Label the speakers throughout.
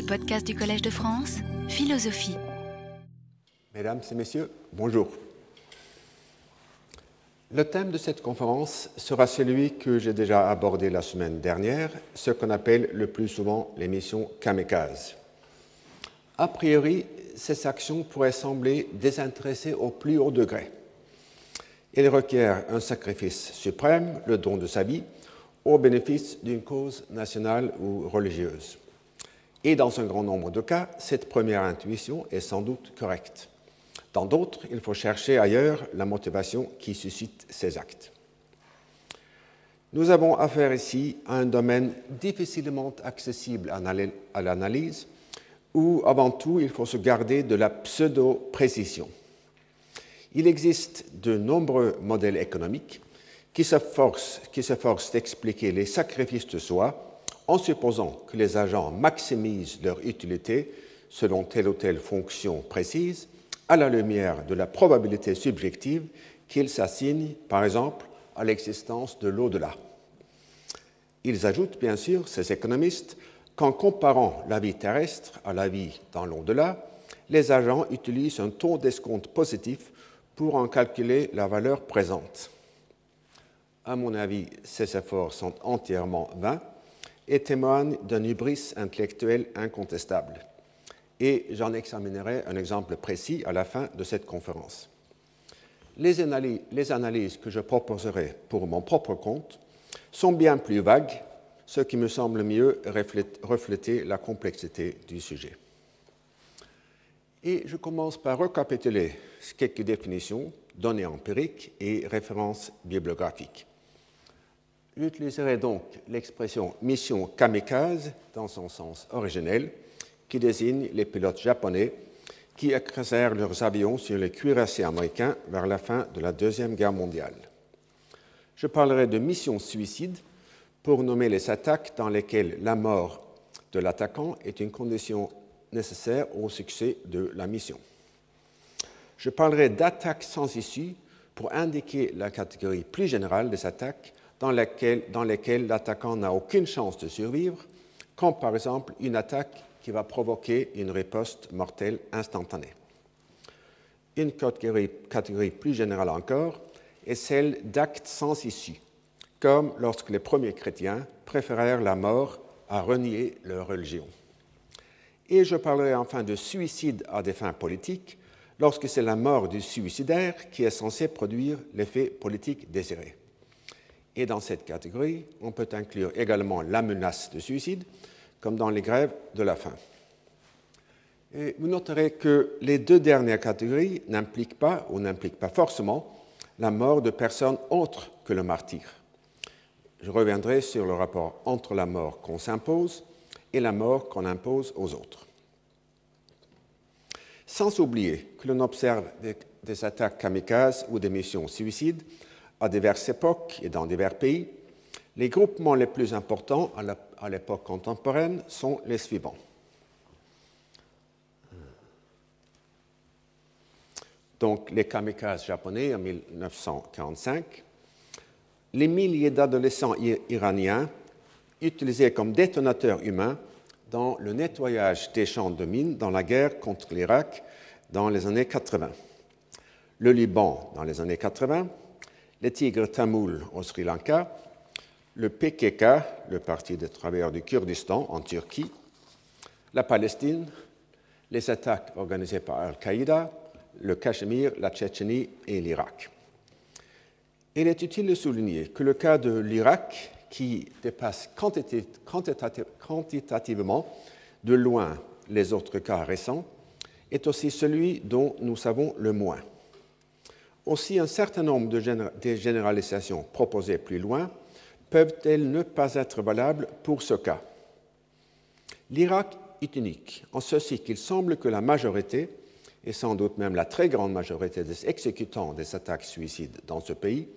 Speaker 1: les du Collège de France, Philosophie.
Speaker 2: Mesdames et messieurs, bonjour. Le thème de cette conférence sera celui que j'ai déjà abordé la semaine dernière, ce qu'on appelle le plus souvent l'émission kamikaze. A priori, ces actions pourraient sembler désintéressées au plus haut degré. Elles requièrent un sacrifice suprême, le don de sa vie, au bénéfice d'une cause nationale ou religieuse. Et dans un grand nombre de cas, cette première intuition est sans doute correcte. Dans d'autres, il faut chercher ailleurs la motivation qui suscite ces actes. Nous avons affaire ici à un domaine difficilement accessible à l'analyse, où avant tout il faut se garder de la pseudo-précision. Il existe de nombreux modèles économiques qui s'efforcent d'expliquer les sacrifices de soi en supposant que les agents maximisent leur utilité selon telle ou telle fonction précise à la lumière de la probabilité subjective qu'ils s'assignent, par exemple, à l'existence de l'au-delà. Ils ajoutent, bien sûr, ces économistes, qu'en comparant la vie terrestre à la vie dans l'au-delà, les agents utilisent un taux d'escompte positif pour en calculer la valeur présente. À mon avis, ces efforts sont entièrement vains et témoignent d'un hubris intellectuel incontestable et j'en examinerai un exemple précis à la fin de cette conférence. Les analyses, les analyses, que je proposerai pour mon propre compte sont bien plus vagues, ce qui me semble mieux refléter la complexité du sujet. Et je commence par récapituler quelques définitions, données empiriques et références bibliographiques. J'utiliserai donc l'expression mission kamikaze dans son sens originel, qui désigne les pilotes japonais qui écrasèrent leurs avions sur les cuirassés américains vers la fin de la Deuxième Guerre mondiale. Je parlerai de missions suicides pour nommer les attaques dans lesquelles la mort de l'attaquant est une condition nécessaire au succès de la mission. Je parlerai d'attaques sans issue pour indiquer la catégorie plus générale des attaques dans lesquelles, dans lesquelles l'attaquant n'a aucune chance de survivre, comme par exemple une attaque qui va provoquer une riposte mortelle instantanée. Une catégorie, plus générale encore est celle d'actes sans issue, comme lorsque les premiers chrétiens préférèrent la mort à renier leur religion. Et je parlerai enfin de suicide à des fins politiques, lorsque c'est la mort du suicidaire qui est censée produire l'effet politique désiré. Et dans cette catégorie, on peut inclure également la menace de suicide, comme dans les grèves de la faim. Et vous noterez que les deux dernières catégories n'impliquent pas ou n'impliquent pas forcément la mort de personnes autres que le martyr. Je reviendrai sur le rapport entre la mort qu'on s'impose et la mort qu'on impose aux autres. Sans oublier que l'on observe des, attaques kamikazes ou des missions suicides à diverses époques et dans divers pays, les groupements les plus importants à l'époque contemporaine sont les suivants. Donc, les kamikazes japonais en 1945, les milliers d'adolescents iraniens utilisés comme détonateurs humains dans le nettoyage des champs de mines dans la guerre contre l'Irak dans les années 80. Le Liban dans les années 80, les tigres tamouls au Sri Lanka, le PKK, le Parti des travailleurs du Kurdistan en Turquie, la Palestine, les attaques organisées par Al-Qaïda, le Cachemire, la Tchétchénie et l'Irak. Il est utile de souligner que le cas de l'Irak, qui dépasse quantitativement de loin les autres cas récents, est aussi celui dont nous savons le moins. Aussi, un certain nombre de généralisations proposées plus loin peuvent-elles ne pas être valables pour ce cas L'Irak est unique en ceci qu'il semble que la majorité, et sans doute même la très grande majorité des exécutants des attaques suicides dans ce pays,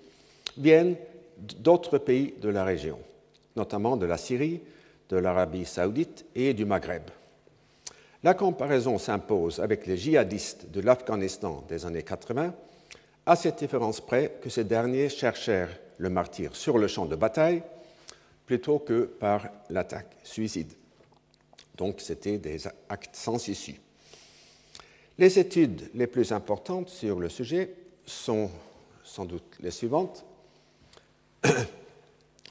Speaker 2: viennent d'autres pays de la région, notamment de la Syrie, de l'Arabie saoudite et du Maghreb. La comparaison s'impose avec les djihadistes de l'Afghanistan des années 80, à cette différence près que ces derniers cherchèrent le martyr sur le champ de bataille plutôt que par l'attaque suicide. Donc c'était des actes sans issue. Les études les plus importantes sur le sujet sont sans doute les suivantes.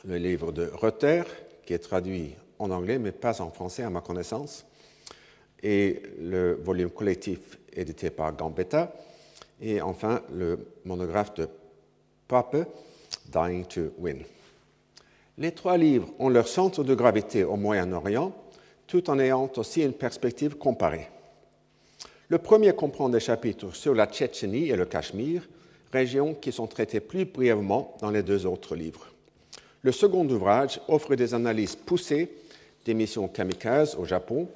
Speaker 2: Le livre de Rutter, qui est traduit en anglais mais pas en français à ma connaissance, et le volume collectif édité par Gambetta, et enfin le monographe de Pape, Dying to Win. Les trois livres ont leur centre de gravité au Moyen-Orient, tout en ayant aussi une perspective comparée. Le premier comprend des chapitres sur la Tchétchénie et le Cachemire, régions qui sont traitées plus brièvement dans les deux autres livres. Le second ouvrage offre des analyses poussées des missions kamikazes au Japon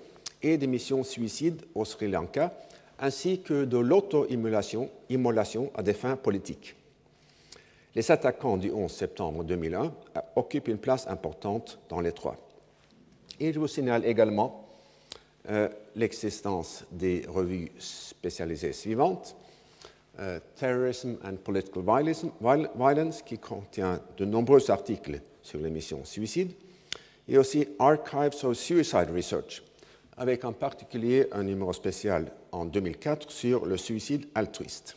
Speaker 2: et des missions suicides au Sri Lanka, ainsi que de l'auto-immolation à des fins politiques. Les attaquants du 11 septembre 2001 occupent une place importante dans les trois. Et je vous signale également euh, l'existence des revues spécialisées suivantes. Euh, Terrorism and Political Violence, qui contient de nombreux articles sur les missions suicides, et aussi Archives of Suicide Research, avec en particulier un numéro spécial en 2004 sur le suicide altruiste.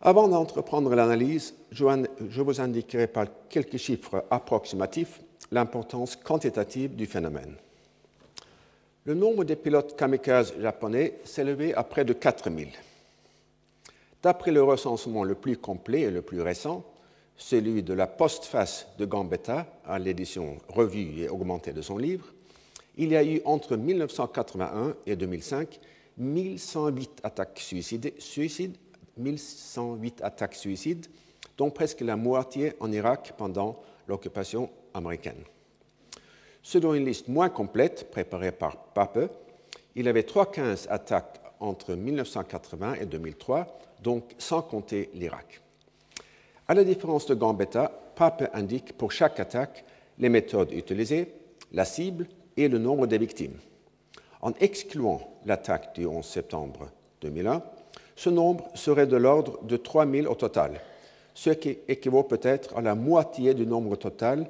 Speaker 2: Avant d'entreprendre l'analyse, je vous indiquerai par quelques chiffres approximatifs l'importance quantitative du phénomène. Le nombre de pilotes kamikazes japonais élevé à près de 4000. D'après le recensement le plus complet et le plus récent, celui de la postface de Gambetta à l'édition revue et augmentée de son livre, il y a eu entre 1981 et 2005 1108 attaques suicides, suicides 1108 attaques suicides, dont presque la moitié en Irak pendant l'occupation américaine. Selon une liste moins complète préparée par Pape, il y avait 315 attaques entre 1980 et 2003, donc sans compter l'Irak. À la différence de Gambetta, Pape indique pour chaque attaque les méthodes utilisées, la cible et le nombre de victimes. En excluant l'attaque du 11 septembre 2001, ce nombre serait de l'ordre de 3000 au total, ce qui équivaut peut-être à la moitié du nombre total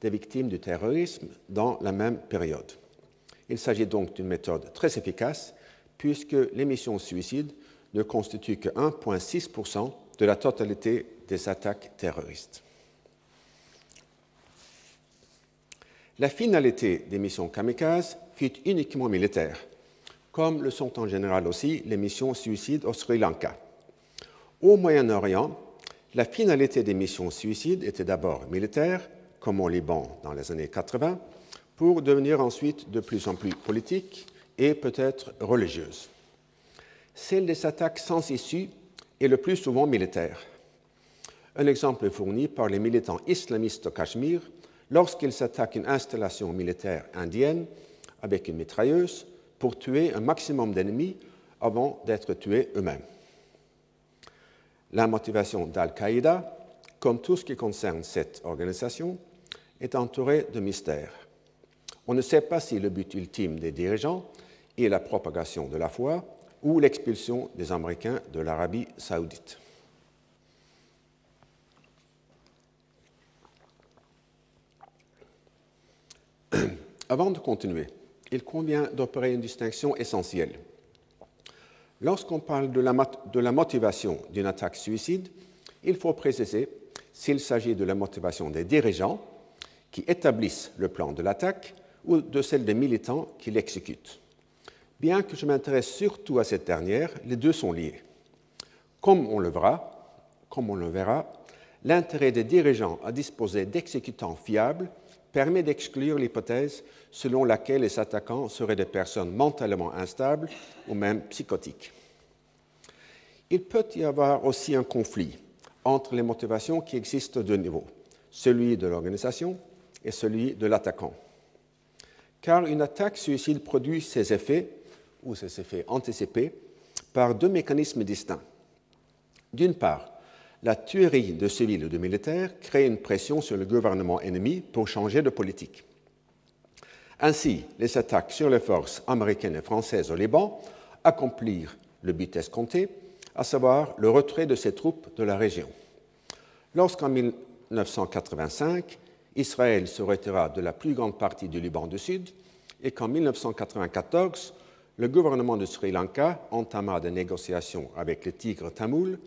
Speaker 2: des victimes du terrorisme dans la même période. Il s'agit donc d'une méthode très efficace puisque l'émission suicide ne constitue que 1,6% de la totalité des attaques terroristes. La finalité des missions kamikazes fut uniquement militaire, comme le sont en général aussi les missions suicides au Sri Lanka. Au Moyen-Orient, la finalité des missions suicides était d'abord militaire, comme au Liban dans les années 80, pour devenir ensuite de plus en plus politique et peut-être religieuse. Celle des attaques sans issue est le plus souvent militaire. Un exemple est fourni par les militants islamistes au Cachemire lorsqu'ils attaquent une installation militaire indienne avec une mitrailleuse pour tuer un maximum d'ennemis avant d'être tués eux-mêmes. La motivation d'Al-Qaïda, comme tout ce qui concerne cette organisation, est entourée de mystères. On ne sait pas si le but ultime des dirigeants est la propagation de la foi ou l'expulsion des Américains de l'Arabie saoudite. Avant de continuer, il convient d'opérer une distinction essentielle. Lorsqu'on parle de la, motivation d'une attaque suicide, il faut préciser s'il s'agit de la motivation des dirigeants qui établissent le plan de l'attaque ou de celle des militants qui l'exécutent. Bien que je m'intéresse surtout à cette dernière, les deux sont liés. Comme on le verra, comme on le verra l'intérêt des dirigeants à disposer d'exécutants fiables permet d'exclure l'hypothèse selon laquelle les attaquants seraient des personnes mentalement instables ou même psychotiques. Il peut y avoir aussi un conflit entre les motivations qui existent de niveau, celui de l'organisation et celui de l'attaquant. Car une attaque suicide produit ses effets, ou ses effets anticipés, par deux mécanismes distincts. D'une part, la tuerie de civils ou de militaires crée une pression sur le gouvernement ennemi pour changer de politique. Ainsi, les attaques sur les forces américaines et françaises au Liban accomplirent le but escompté, à savoir le retrait de ces troupes de la région. Lorsqu'en 1985, Israël se retira de la plus grande partie du Liban du Sud et qu'en 1994, le gouvernement de Sri Lanka entama des négociations avec le tigre tamoul,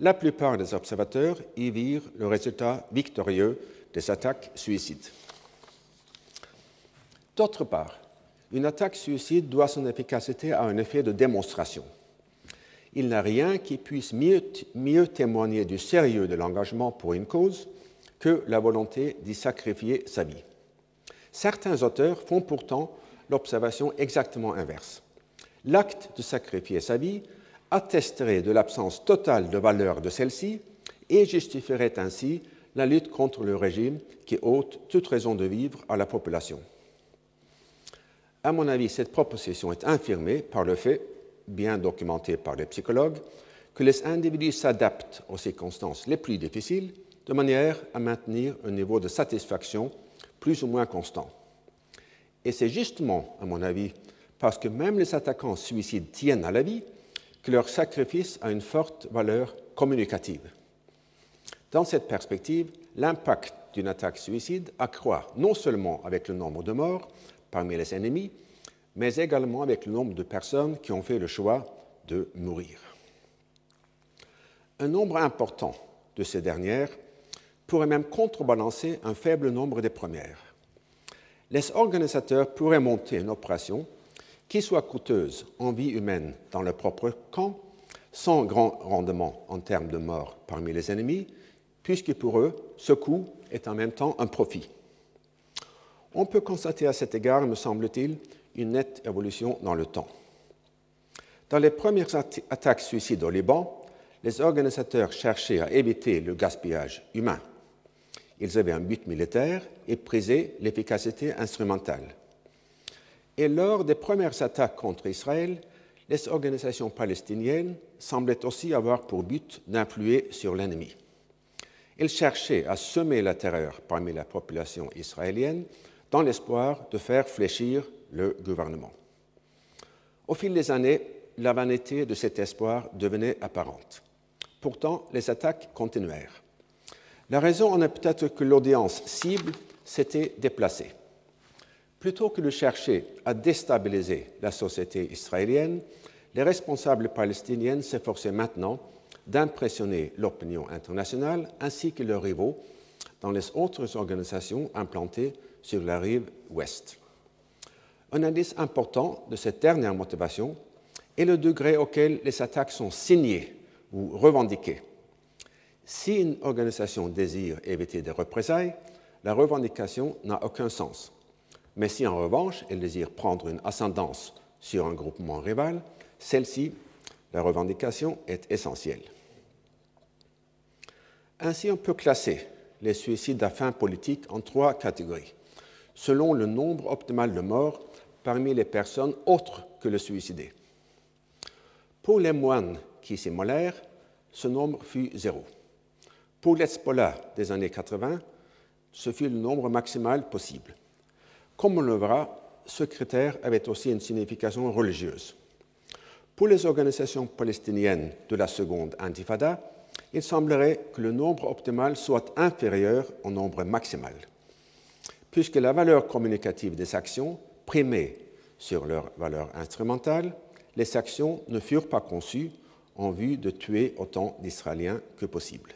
Speaker 2: la plupart des observateurs y virent le résultat victorieux des attaques suicides. D'autre part, une attaque suicide doit son efficacité à un effet de démonstration. Il n'y a rien qui puisse mieux, mieux témoigner du sérieux de l'engagement pour une cause que la volonté d'y sacrifier sa vie. Certains auteurs font pourtant l'observation exactement inverse. L'acte de sacrifier sa vie attesterait de l'absence totale de valeur de celle-ci et justifierait ainsi la lutte contre le régime qui ôte toute raison de vivre à la population. À mon avis, cette proposition est infirmée par le fait, bien documenté par les psychologues, que les individus s'adaptent aux circonstances les plus difficiles de manière à maintenir un niveau de satisfaction plus ou moins constant. Et c'est justement, à mon avis, parce que même les attaquants suicides tiennent à la vie que leur sacrifice a une forte valeur communicative. Dans cette perspective, l'impact d'une attaque suicide accroît non seulement avec le nombre de morts parmi les ennemis, mais également avec le nombre de personnes qui ont fait le choix de mourir. Un nombre important de ces dernières pourrait même contrebalancer un faible nombre des premières. Les organisateurs pourraient monter une opération qui soit coûteuse en vie humaine dans leur propre camp, sans grand rendement en termes de morts parmi les ennemis, puisque pour eux, ce coût est en même temps un profit. On peut constater à cet égard, me semble-t-il, une nette évolution dans le temps. Dans les premières attaques suicides au Liban, les organisateurs cherchaient à éviter le gaspillage humain. Ils avaient un but militaire et prisaient l'efficacité instrumentale. Et lors des premières attaques contre Israël, les organisations palestiniennes semblaient aussi avoir pour but d'influer sur l'ennemi. Ils cherchaient à semer la terreur parmi la population israélienne dans l'espoir de faire fléchir le gouvernement. Au fil des années, la vanité de cet espoir devenait apparente. Pourtant, les attaques continuèrent. La raison en est peut-être que l'audience cible s'était déplacée. Plutôt que de chercher à déstabiliser la société israélienne, les responsables palestiniens s'efforçaient maintenant d'impressionner l'opinion internationale ainsi que leurs rivaux dans les autres organisations implantées sur la rive ouest. Un indice important de cette dernière motivation est le degré auquel les attaques sont signées ou revendiquées. Si une organisation désire éviter des représailles, la revendication n'a aucun sens. Mais si en revanche elle désire prendre une ascendance sur un groupement rival, celle-ci, la revendication, est essentielle. Ainsi, on peut classer les suicides à fin politique en trois catégories, selon le nombre optimal de morts parmi les personnes autres que le suicidé. Pour les moines qui s'immolèrent, ce nombre fut zéro. Pour l'Hezbollah des années 80, ce fut le nombre maximal possible. Comme on le verra, ce critère avait aussi une signification religieuse. Pour les organisations palestiniennes de la seconde intifada, il semblerait que le nombre optimal soit inférieur au nombre maximal, puisque la valeur communicative des actions primait sur leur valeur instrumentale, les actions ne furent pas conçues en vue de tuer autant d'Israéliens que possible.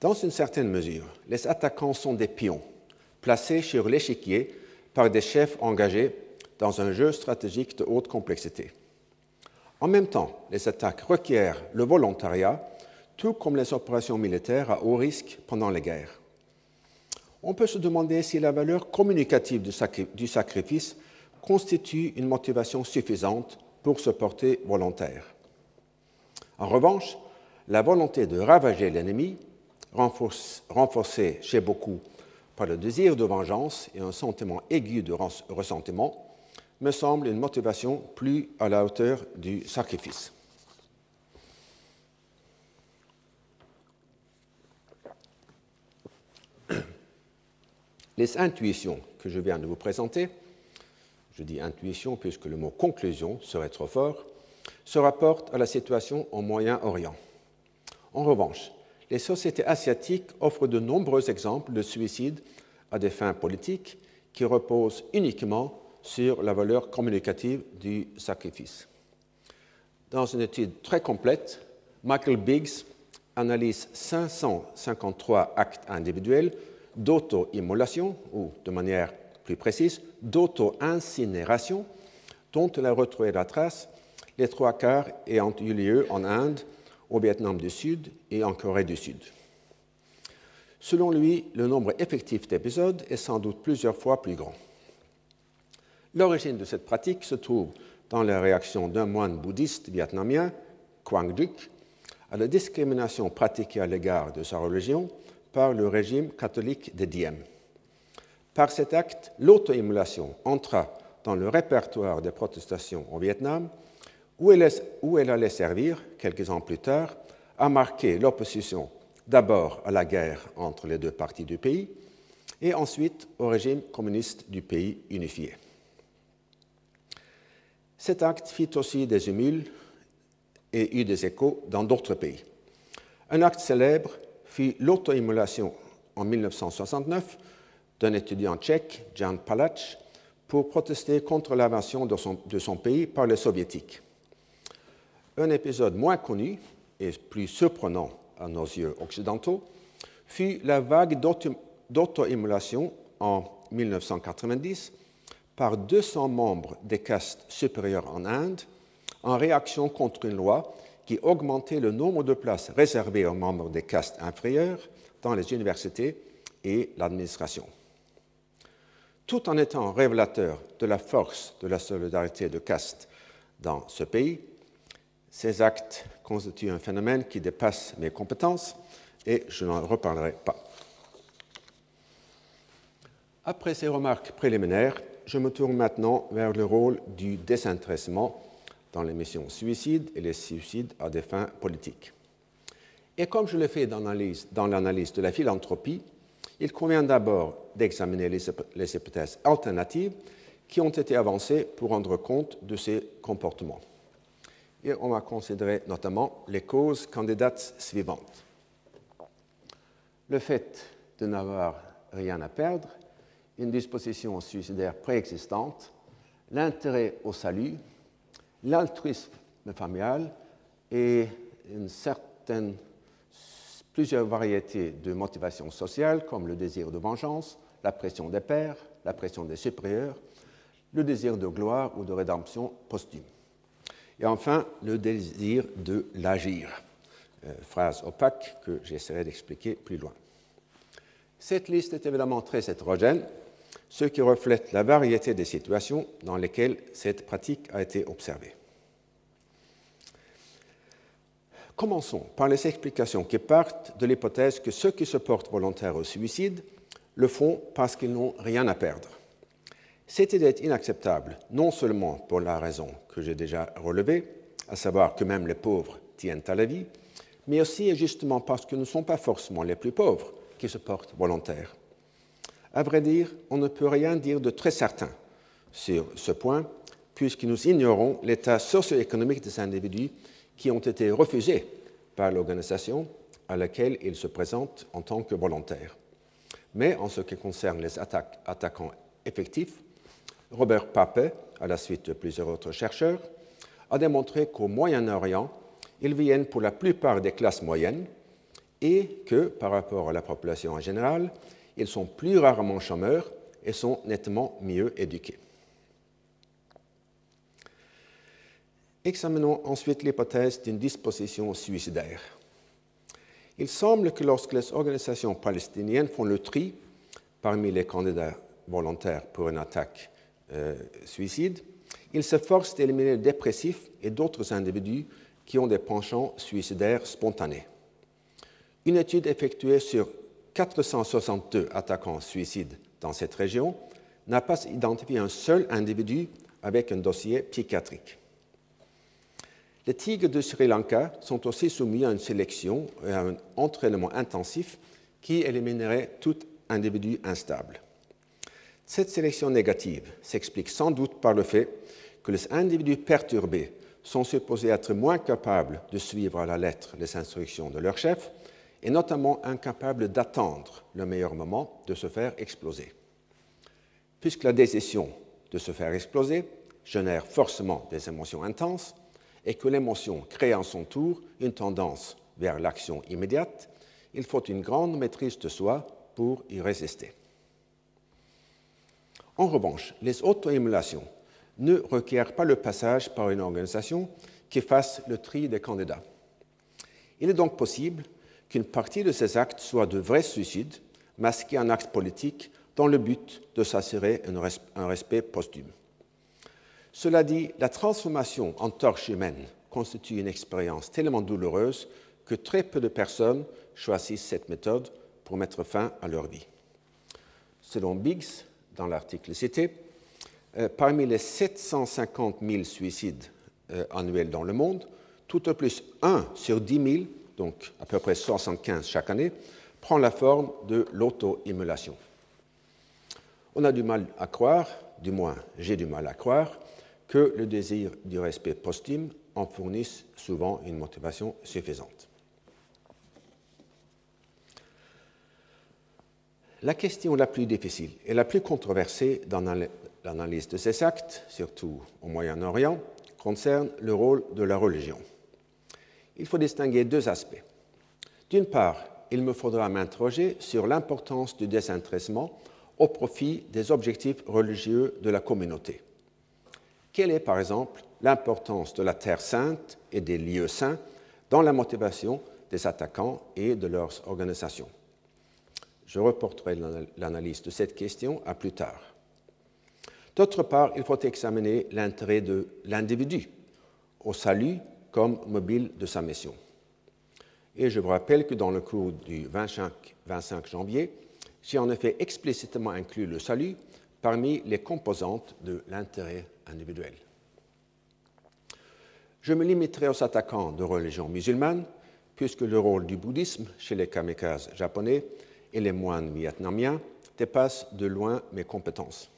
Speaker 2: Dans une certaine mesure, les attaquants sont des pions placés sur l'échiquier par des chefs engagés dans un jeu stratégique de haute complexité. En même temps, les attaques requièrent le volontariat, tout comme les opérations militaires à haut risque pendant les guerres. On peut se demander si la valeur communicative du sacrifice constitue une motivation suffisante pour se porter volontaire. En revanche, la volonté de ravager l'ennemi, renforcée chez beaucoup le désir de vengeance et un sentiment aigu de ressentiment, me semble une motivation plus à la hauteur du sacrifice. Les intuitions que je viens de vous présenter, je dis intuition puisque le mot conclusion serait trop fort, se rapportent à la situation au Moyen-Orient. En revanche, les sociétés asiatiques offrent de nombreux exemples de suicides à des fins politiques qui reposent uniquement sur la valeur communicative du sacrifice. Dans une étude très complète, Michael Biggs analyse 553 actes individuels d'auto-immolation, ou de manière plus précise, d'auto-incinération, dont il a retrouvé la trace, les trois quarts ayant eu lieu en Inde, au Vietnam du Sud et en Corée du Sud. Selon lui, le nombre effectif d'épisodes est sans doute plusieurs fois plus grand. L'origine de cette pratique se trouve dans la réaction d'un moine bouddhiste vietnamien, Quang Duc, à la discrimination pratiquée à l'égard de sa religion par le régime catholique de Diem. Par cet acte, l'auto-immolation entra dans le répertoire des protestations au Vietnam, où elle, allait servir, quelques ans plus tard, à marquer l'opposition d'abord à la guerre entre les deux parties du pays et ensuite au régime communiste du pays unifié. Cet acte fit aussi des émules et eut des échos dans d'autres pays. Un acte célèbre fut l'auto-immolation en 1969 d'un étudiant tchèque, Jan Palach, pour protester contre l'invasion de son pays par les soviétiques. Un épisode moins connu et plus surprenant à nos yeux occidentaux fut la vague d'auto-immolation en 1990 par 200 membres des castes supérieures en Inde en réaction contre une loi qui augmentait le nombre de places réservées aux membres des castes inférieures dans les universités et l'administration. Tout en étant révélateur de la force de la solidarité de caste dans ce pays, ces actes constituent un phénomène qui dépasse mes compétences et je n'en reparlerai pas. Après ces remarques préliminaires, je me tourne maintenant vers le rôle du désintéressement dans les missions suicides et les suicides à des fins politiques. Et comme je l'ai fait dans l'analyse de la philanthropie, il convient d'abord d'examiner les hypothèses alternatives qui ont été avancées pour rendre compte de ces comportements. Et on va considérer notamment les causes candidates suivantes. Le fait de n'avoir rien à perdre, une disposition suicidaire préexistante, l'intérêt au salut, l'altruisme familial et une plusieurs variétés de motivations sociales comme le désir de vengeance, la pression des pères, la pression des supérieurs, le désir de gloire ou de rédemption posthume. Et enfin, le désir de l'agir, euh, phrase opaque que j'essaierai d'expliquer plus loin. Cette liste est évidemment très hétérogène, ce qui reflète la variété des situations dans lesquelles cette pratique a été observée. Commençons par les explications qui partent de l'hypothèse que ceux qui se portent volontaires au suicide le font parce qu'ils n'ont rien à perdre. Est inacceptable, non seulement pour la raison que j'ai déjà relevée, à savoir que même les pauvres tiennent à la vie, mais aussi et justement parce que ne sont pas forcément les plus pauvres qui se portent volontaires. À vrai dire, on ne peut rien dire de très certain sur ce point, puisque nous ignorons l'état socio-économique des individus qui ont été refusés par l'organisation à laquelle ils se présentent en tant que volontaires. Mais en ce qui concerne les attaquants effectifs, Robert Pape, à la suite de plusieurs autres chercheurs, a démontré qu'au Moyen-Orient, ils viennent pour la plupart des classes moyennes et que, par rapport à la population en général, ils sont plus rarement chômeurs et sont nettement mieux éduqués. Examinons ensuite l'hypothèse d'une disposition suicidaire. Il semble que lorsque les organisations palestiniennes font le tri parmi les candidats volontaires pour une attaque euh, suicide, ils s'efforcent d'éliminer les dépressifs et d'autres individus qui ont des penchants suicidaires spontanés. Une étude effectuée sur 462 attaquants suicides dans cette région n'a pas identifié un seul individu avec un dossier psychiatrique. Les tigres de Sri Lanka sont aussi soumis à une sélection et à un entraînement intensif qui éliminerait tout individu instable. Cette sélection négative s'explique sans doute par le fait que les individus perturbés sont supposés être moins capables de suivre à la lettre les instructions de leur chef et notamment incapables d'attendre le meilleur moment de se faire exploser. Puisque la décision de se faire exploser génère forcément des émotions intenses et que l'émotion crée en son tour une tendance vers l'action immédiate, il faut une grande maîtrise de soi pour y résister. En revanche, les auto-émulations ne requièrent pas le passage par une organisation qui fasse le tri des candidats. Il est donc possible qu'une partie de ces actes soit de vrais suicides masqués en actes politiques dans le but de s'assurer un respect posthume. Cela dit, la transformation en torche humaine constitue une expérience tellement douloureuse que très peu de personnes choisissent cette méthode pour mettre fin à leur vie. Selon Biggs, dans l'article cité, euh, parmi les 750 000 suicides euh, annuels dans le monde, tout au plus un sur 10 000, donc à peu près 75 chaque année, prend la forme de l'auto-immolation. On a du mal à croire, du moins j'ai du mal à croire, que le désir du respect posthume en fournisse souvent une motivation suffisante. La question la plus difficile et la plus controversée dans l'analyse de ces actes, surtout au Moyen-Orient, concerne le rôle de la religion. Il faut distinguer deux aspects. D'une part, il me faudra m'interroger sur l'importance du désintéressement au profit des objectifs religieux de la communauté. Quelle est, par exemple, l'importance de la Terre sainte et des lieux saints dans la motivation des attaquants et de leurs organisations? Je reporterai l'analyse de cette question à plus tard. D'autre part, il faut examiner l'intérêt de l'individu au salut comme mobile de sa mission. Et je vous rappelle que dans le cours du 25, 25 janvier, j'ai en effet explicitement inclus le salut parmi les composantes de l'intérêt individuel. Je me limiterai aux attaquants de religion musulmane, puisque le rôle du bouddhisme chez les kamikazes japonais et les moines vietnamiens dépasse de loin mes compétences.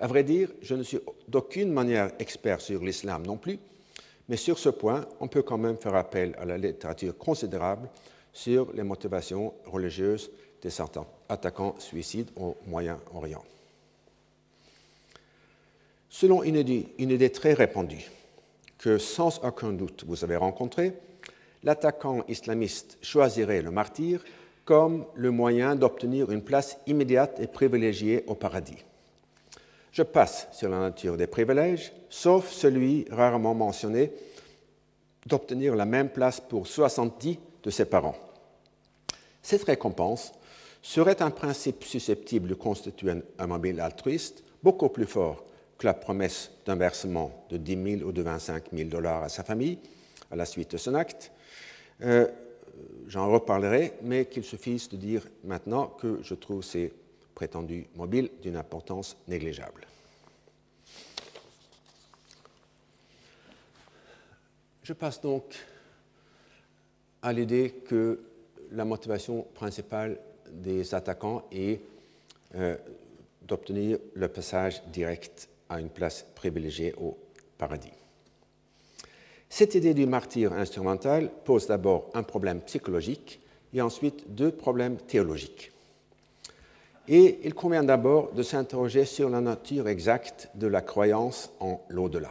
Speaker 2: À vrai dire, je ne suis d'aucune manière expert sur l'islam non plus, mais sur ce point, on peut quand même faire appel à la littérature considérable sur les motivations religieuses des attaquants suicides au Moyen-Orient. Selon une idée, très répandue, que sans aucun doute vous avez rencontrée, l'attaquant islamiste choisirait le martyr comme le moyen d'obtenir une place immédiate et privilégiée au paradis. Je passe sur la nature des privilèges, sauf celui rarement mentionné d'obtenir la même place pour 70 de ses parents. Cette récompense serait un principe susceptible de constituer un mobile altruiste beaucoup plus fort que la promesse d'un versement de 10 000 ou de 25 000 dollars à sa famille à la suite de son acte. Euh, j'en reparlerai, mais qu'il suffise de dire maintenant que je trouve ces prétendus mobiles d'une importance négligeable. Je passe donc à l'idée que la motivation principale des attaquants est euh, d'obtenir le passage direct à une place privilégiée au paradis. Cette idée du martyr instrumental pose d'abord un problème psychologique et ensuite deux problèmes théologiques. Et il convient d'abord de s'interroger sur la nature exacte de la croyance en l'au-delà.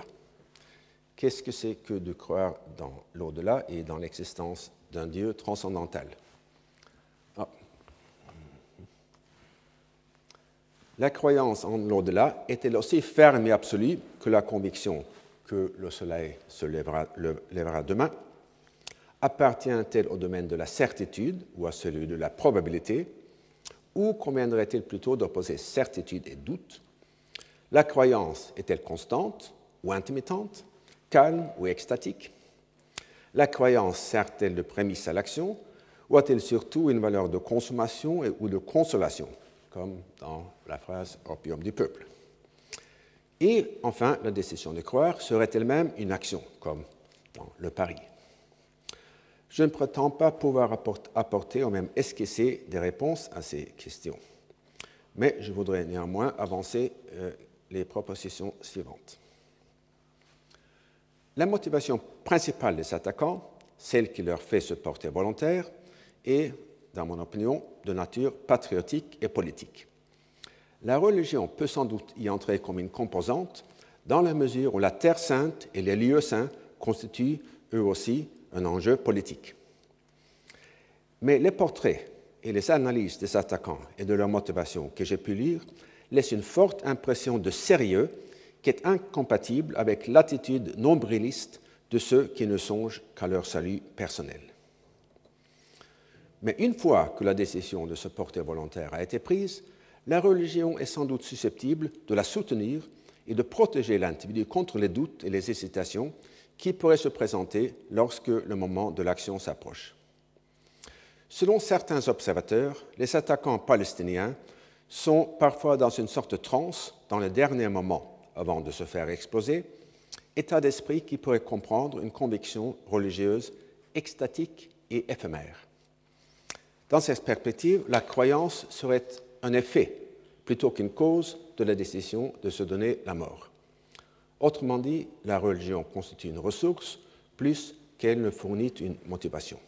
Speaker 2: Qu'est-ce que c'est que de croire dans l'au-delà et dans l'existence d'un Dieu transcendantal? La croyance en l'au-delà est-elle aussi ferme et absolue que la conviction que le soleil se lèvera, demain Appartient-elle au domaine de la certitude ou à celui de la probabilité Ou conviendrait-il plutôt d'opposer certitude et doute? La croyance est-elle constante ou intermittente Calme ou extatique? La croyance sert-elle de prémisse à l'action ou a-t-elle surtout une valeur de consommation ou de consolation comme dans la phrase opium du peuple. Et enfin, la décision de croire serait elle-même une action, comme dans le pari. Je ne prétends pas pouvoir apporter ou même esquisser des réponses à ces questions, mais je voudrais néanmoins avancer euh, les propositions suivantes. La motivation principale des attaquants, celle qui leur fait se porter volontaire, est, dans mon opinion, de nature patriotique et politique. La religion peut sans doute y entrer comme une composante dans la mesure où la Terre sainte et les lieux saints constituent eux aussi un enjeu politique. Mais les portraits et les analyses des attaquants et de leur motivation que j'ai pu lire laissent une forte impression de sérieux qui est incompatible avec l'attitude nombriliste de ceux qui ne songent qu'à leur salut personnel. Mais une fois que la décision de se porter volontaire a été prise, la religion est sans doute susceptible de la soutenir et de protéger l'individu contre les doutes et les hésitations qui pourraient se présenter lorsque le moment de l'action s'approche. Selon certains observateurs, les attaquants palestiniens sont parfois dans une sorte de transe dans les derniers moments avant de se faire exploser, état d'esprit qui pourrait comprendre une conviction religieuse extatique et éphémère. Dans cette perspective, la croyance serait un effet plutôt qu'une cause de la décision de se donner la mort. Autrement dit, la religion constitue une ressource plus qu'elle ne fournit une motivation.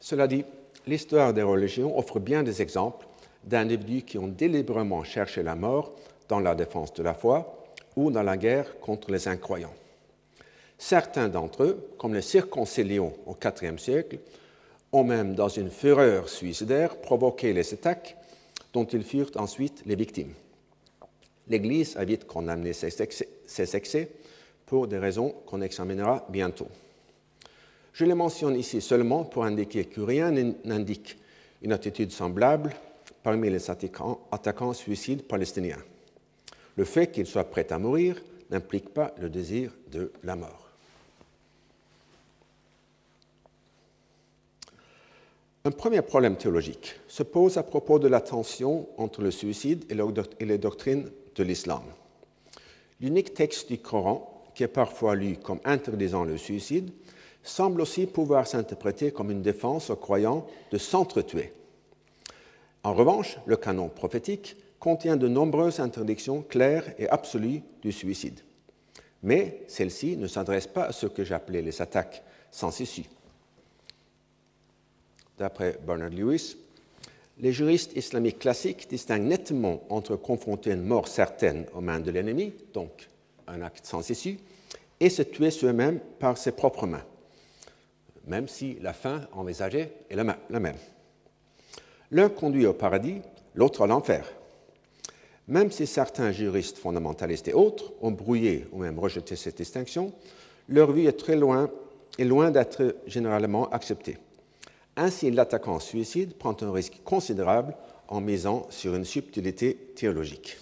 Speaker 2: Cela dit, l'histoire des religions offre bien des exemples d'individus qui ont délibérément cherché la mort dans la défense de la foi ou dans la guerre contre les incroyants. Certains d'entre eux, comme les circoncilions au IVe siècle, ont même, dans une fureur suicidaire, provoqué les attaques dont ils furent ensuite les victimes. L'Église a vite condamné ces excès pour des raisons qu'on examinera bientôt. Je les mentionne ici seulement pour indiquer que rien n'indique une attitude semblable parmi les attaquants, suicides palestiniens. Le fait qu'ils soient prêts à mourir n'implique pas le désir de la mort. Un premier problème théologique se pose à propos de la tension entre le suicide et les doctrines de l'islam. L'unique texte du Coran, qui est parfois lu comme interdisant le suicide, semble aussi pouvoir s'interpréter comme une défense aux croyants de s'entretuer. En revanche, le canon prophétique contient de nombreuses interdictions claires et absolues du suicide. Mais celles-ci ne s'adressent pas à ce que j'appelais les attaques sans issue. D'après Bernard Lewis, les juristes islamiques classiques distinguent nettement entre confronter une mort certaine aux mains de l'ennemi, donc un acte sans issue, et se tuer soi-même par ses propres mains même si la fin envisagée est la même. L'un conduit au paradis, l'autre à l'enfer. Même si certains juristes fondamentalistes et autres ont brouillé ou même rejeté cette distinction, leur vie est très loin, est loin d'être généralement acceptée. Ainsi, l'attaquant suicide prend un risque considérable en misant sur une subtilité théologique.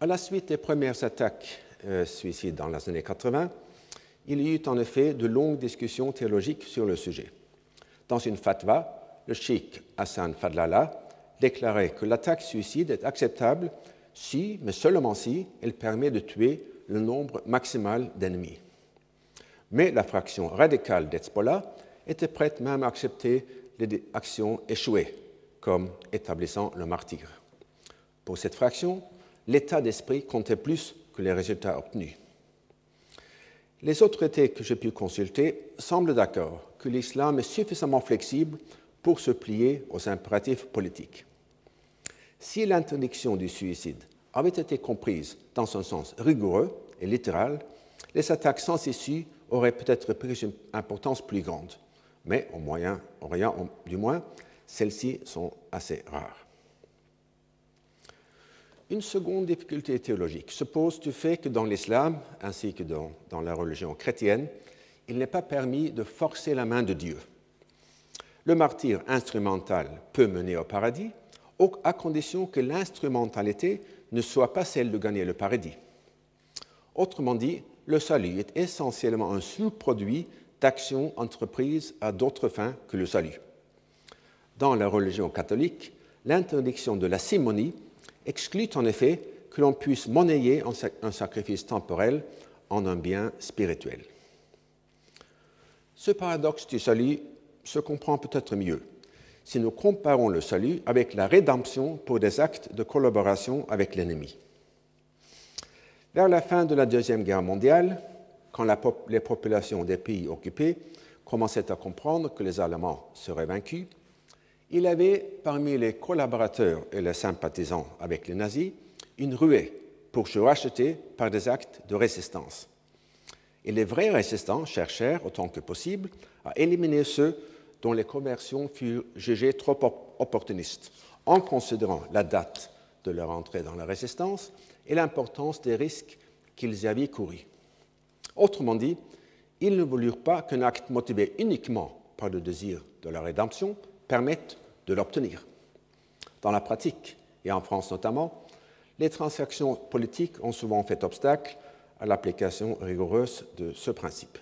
Speaker 2: À la suite des premières attaques euh, suicides dans les années 80, il y eut en effet de longues discussions théologiques sur le sujet. Dans une fatwa, le cheikh Hassan Fadlallah déclarait que l'attaque suicide est acceptable si, mais seulement si, elle permet de tuer le nombre maximal d'ennemis. Mais la fraction radicale d'Hezbollah était prête même à accepter les actions échouées comme établissant le martyr. Pour cette fraction, l'état d'esprit comptait plus que les résultats obtenus. Les autorités que j'ai pu consulter semblent d'accord que l'islam est suffisamment flexible pour se plier aux impératifs politiques. Si l'interdiction du suicide avait été comprise dans un sens rigoureux et littéral, les attaques sans issue auraient peut-être pris une importance plus grande. Mais au Moyen-Orient, du moins, celles-ci sont assez rares. Une seconde difficulté théologique se pose du fait que dans l'islam, ainsi que dans, dans la religion chrétienne, il n'est pas permis de forcer la main de Dieu. Le martyr instrumental peut mener au paradis, à condition que l'instrumentalité ne soit pas celle de gagner le paradis. Autrement dit, le salut est essentiellement un sous-produit d'actions entreprises à d'autres fins que le salut. Dans la religion catholique, l'interdiction de la simonie exclut en effet que l'on puisse monnayer un sacrifice temporel en un bien spirituel. Ce paradoxe du salut se comprend peut-être mieux si nous comparons le salut avec la rédemption pour des actes de collaboration avec l'ennemi. Vers la fin de la Deuxième Guerre mondiale, quand les populations des pays occupés commençaient à comprendre que les Allemands seraient vaincus, il avait parmi les collaborateurs et les sympathisants avec les nazis une ruée pour se racheter par des actes de résistance. Et les vrais résistants cherchèrent, autant que possible, à éliminer ceux dont les conversions furent jugées trop opportunistes, en considérant la date de leur entrée dans la résistance et l'importance des risques qu'ils avaient courus. Autrement dit, ils ne voulurent pas qu'un acte motivé uniquement par le désir de la rédemption permette de l'obtenir. Dans la pratique, et en France notamment, les transactions politiques ont souvent fait obstacle à l'application rigoureuse de ce principe.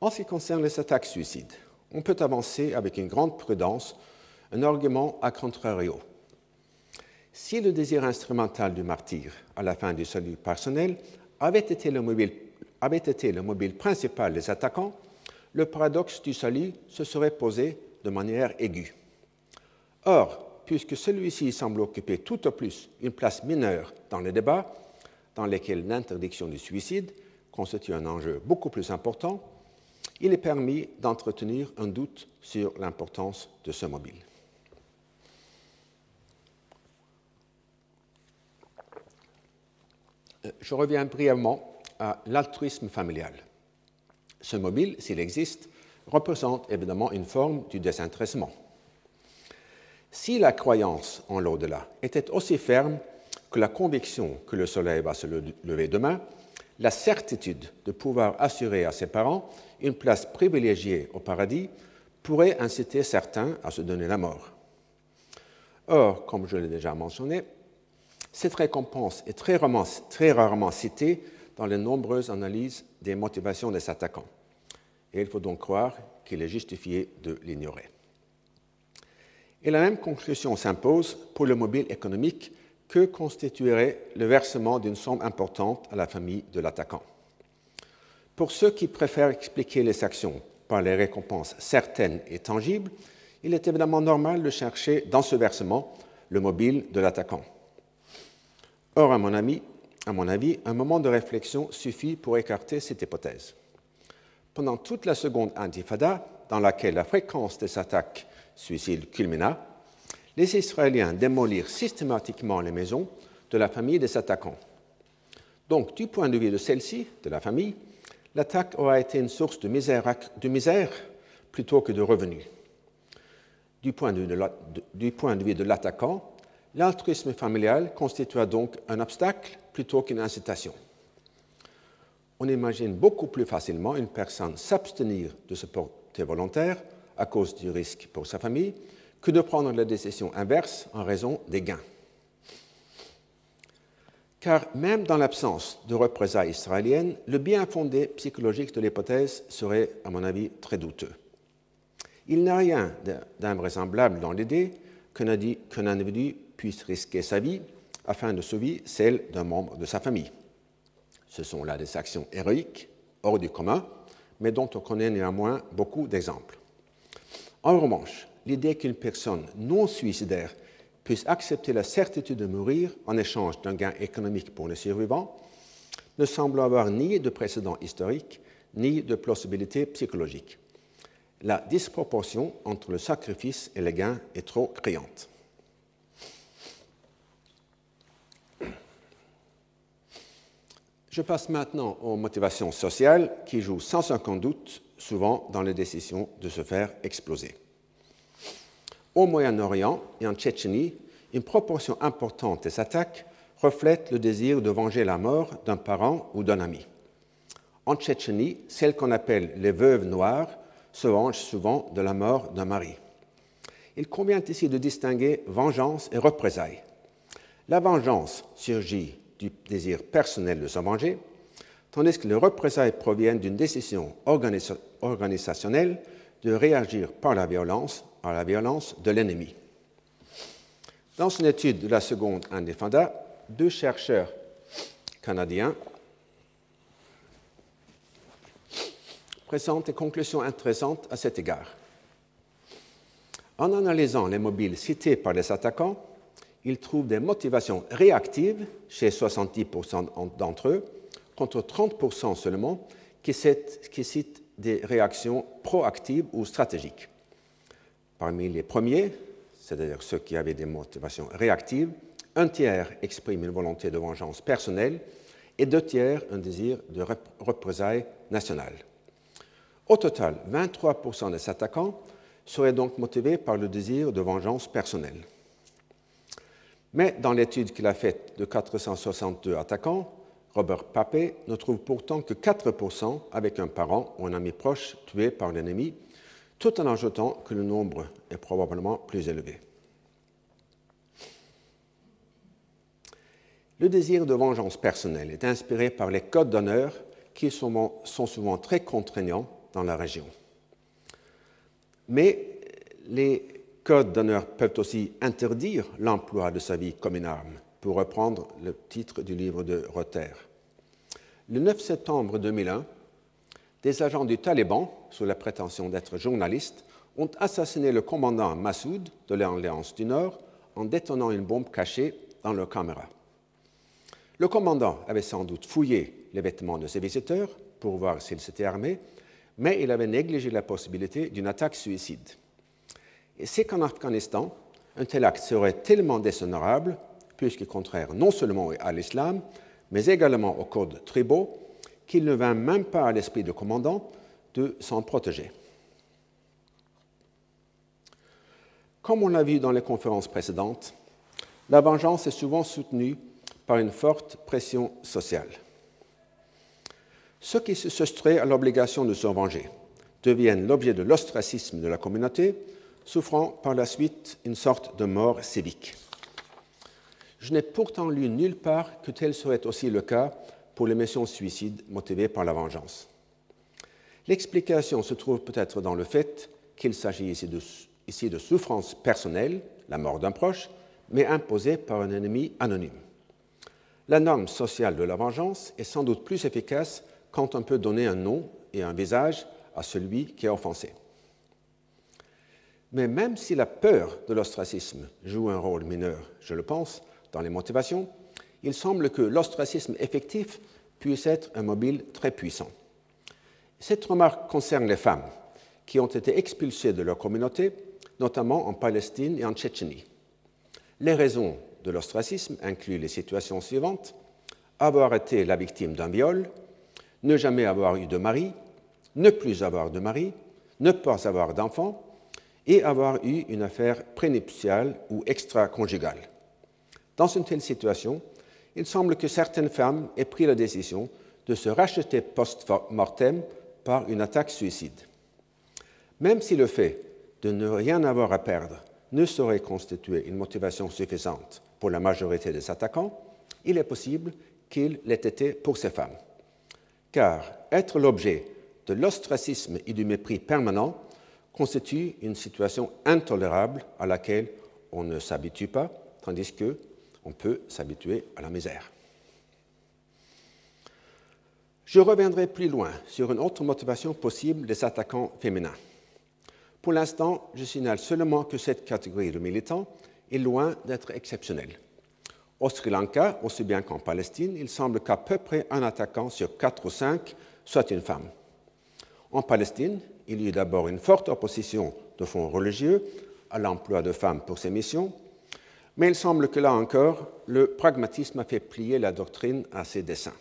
Speaker 2: En ce qui concerne les attaques suicides, on peut avancer avec une grande prudence un argument à contrario. Si le désir instrumental du martyr à la fin du salut personnel avait été le mobile, le principal des attaquants, le paradoxe du salut se serait posé de manière aiguë. Or, puisque celui-ci semble occuper tout au plus une place mineure dans les débats, dans lesquels l'interdiction du suicide constitue un enjeu beaucoup plus important, il est permis d'entretenir un doute sur l'importance de ce mobile. Je reviens brièvement à l'altruisme familial. Ce mobile, s'il existe, représente évidemment une forme du désintéressement. Si la croyance en l'au-delà était aussi ferme que la conviction que le soleil va se lever demain, la certitude de pouvoir assurer à ses parents une place privilégiée au paradis pourrait inciter certains à se donner la mort. Or, comme je l'ai déjà mentionné, cette récompense est très rarement, citée dans les nombreuses analyses des motivations des attaquants. Et il faut donc croire qu'il est justifié de l'ignorer. Et la même conclusion s'impose pour le mobile économique que constituerait le versement d'une somme importante à la famille de l'attaquant. Pour ceux qui préfèrent expliquer les actions par les récompenses certaines et tangibles, il est évidemment normal de chercher dans ce versement le mobile de l'attaquant. Or, à mon, avis, un moment de réflexion suffit pour écarter cette hypothèse. Pendant toute la seconde intifada, dans laquelle la fréquence des attaques suicides culmina, les Israéliens démolirent systématiquement les maisons de la famille des attaquants. Donc, du point de vue de celle-ci, de la famille, l'attaque aura été une source de misère plutôt que de revenus. Du point de vue de l'attaquant, l'altruisme familial constitua donc un obstacle plutôt qu'une incitation. On imagine beaucoup plus facilement une personne s'abstenir de se porter volontaire à cause du risque pour sa famille que de prendre la décision inverse en raison des gains. Car même dans l'absence de représailles israéliennes, le bien fondé psychologique de l'hypothèse serait, à mon avis, très douteux. Il n'a rien d'invraisemblable dans l'idée qu'un individu puisse risquer sa vie afin de sauver celle d'un membre de sa famille. Ce sont là des actions héroïques, hors du commun, mais dont on connaît néanmoins beaucoup d'exemples. En revanche, l'idée qu'une personne non suicidaire puisse accepter la certitude de mourir en échange d'un gain économique pour les survivants ne semble avoir ni de précédent historique ni de plausibilité psychologique. La disproportion entre le sacrifice et le gain est trop criante. Je passe maintenant aux motivations sociales qui jouent sans aucun doute souvent dans les décisions de se faire exploser. Au Moyen-Orient et en Tchétchénie, une proportion importante des attaques reflète le désir de venger la mort d'un parent ou d'un ami. En Tchétchénie, celles qu'on appelle les veuves noires se vengent souvent de la mort d'un mari. Il convient ici de distinguer vengeance et représailles. La vengeance surgit du désir personnel de se venger, tandis que les représailles proviennent d'une décision organisationnelle de réagir par la violence à la violence de l'ennemi. Dans une étude de la seconde indéfenda, deux chercheurs canadiens présentent des conclusions intéressantes à cet égard. En analysant les mobiles cités par les attaquants, ils trouvent des motivations réactives chez 70% d'entre eux, contre 30% seulement qui citent des réactions proactives ou stratégiques. Parmi les premiers, c'est-à-dire ceux qui avaient des motivations réactives, un tiers exprime une volonté de vengeance personnelle et deux tiers un désir de représailles nationales. Au total, 23% des attaquants seraient donc motivés par le désir de vengeance personnelle. Mais dans l'étude qu'il a faite de 462 attaquants, Robert Papé ne trouve pourtant que 4% avec un parent ou un ami proche tué par l'ennemi, tout en ajoutant que le nombre est probablement plus élevé. Le désir de vengeance personnelle est inspiré par les codes d'honneur qui sont souvent très contraignants dans la région. Mais les codes d'honneur peuvent aussi interdire l'emploi de sa vie comme une arme, pour reprendre le titre du livre de Rother. Le 9 septembre 2001, des agents du Taliban, sous la prétention d'être journalistes, ont assassiné le commandant Massoud de l'Alliance du Nord en détonant une bombe cachée dans leur caméra. Le commandant avait sans doute fouillé les vêtements de ses visiteurs pour voir s'ils s'étaient armés, mais il avait négligé la possibilité d'une attaque suicide. Et c'est qu'en Afghanistan, un tel acte serait tellement déshonorable, puisqu'il est contraire non seulement à l'islam, mais également aux codes tribaux, qu'il ne vint même pas à l'esprit du commandant de s'en protéger. Comme on l'a vu dans les conférences précédentes, la vengeance est souvent soutenue par une forte pression sociale. Ceux qui se soustraient à l'obligation de se venger deviennent l'objet de l'ostracisme de la communauté, souffrant par la suite une sorte de mort civique. Je n'ai pourtant lu nulle part que tel serait aussi le cas pour les missions suicides motivées par la vengeance. L'explication se trouve peut-être dans le fait qu'il s'agit ici de, ici de souffrance personnelle, la mort d'un proche, mais imposée par un ennemi anonyme la norme sociale de la vengeance est sans doute plus efficace quand on peut donner un nom et un visage à celui qui est offensé. Mais même si la peur de l'ostracisme joue un rôle mineur, je le pense, dans les motivations, il semble que l'ostracisme effectif puisse être un mobile très puissant. Cette remarque concerne les femmes qui ont été expulsées de leur communauté, notamment en Palestine et en Tchétchénie. Les raisons de l'ostracisme inclut les situations suivantes avoir été la victime d'un viol, ne jamais avoir eu de mari, ne plus avoir de mari, ne pas avoir d'enfant et avoir eu une affaire prénuptiale ou extra-conjugale. Dans une telle situation, il semble que certaines femmes aient pris la décision de se racheter post-mortem par une attaque suicide. Même si le fait de ne rien avoir à perdre ne saurait constituer une motivation suffisante pour la majorité des attaquants, il est possible qu'il l'ait été pour ces femmes. Car être l'objet de l'ostracisme et du mépris permanent constitue une situation intolérable à laquelle on ne s'habitue pas, tandis que on peut s'habituer à la misère. Je reviendrai plus loin sur une autre motivation possible des attaquants féminins. Pour l'instant, je signale seulement que cette catégorie de militants est loin d'être exceptionnel. Au Sri Lanka, aussi bien qu'en Palestine, il semble qu'à peu près un attaquant sur quatre ou cinq soit une femme. En Palestine, il y a d'abord une forte opposition de fonds religieux à l'emploi de femmes pour ces missions, mais il semble que là encore, le pragmatisme a fait plier la doctrine à ses desseins.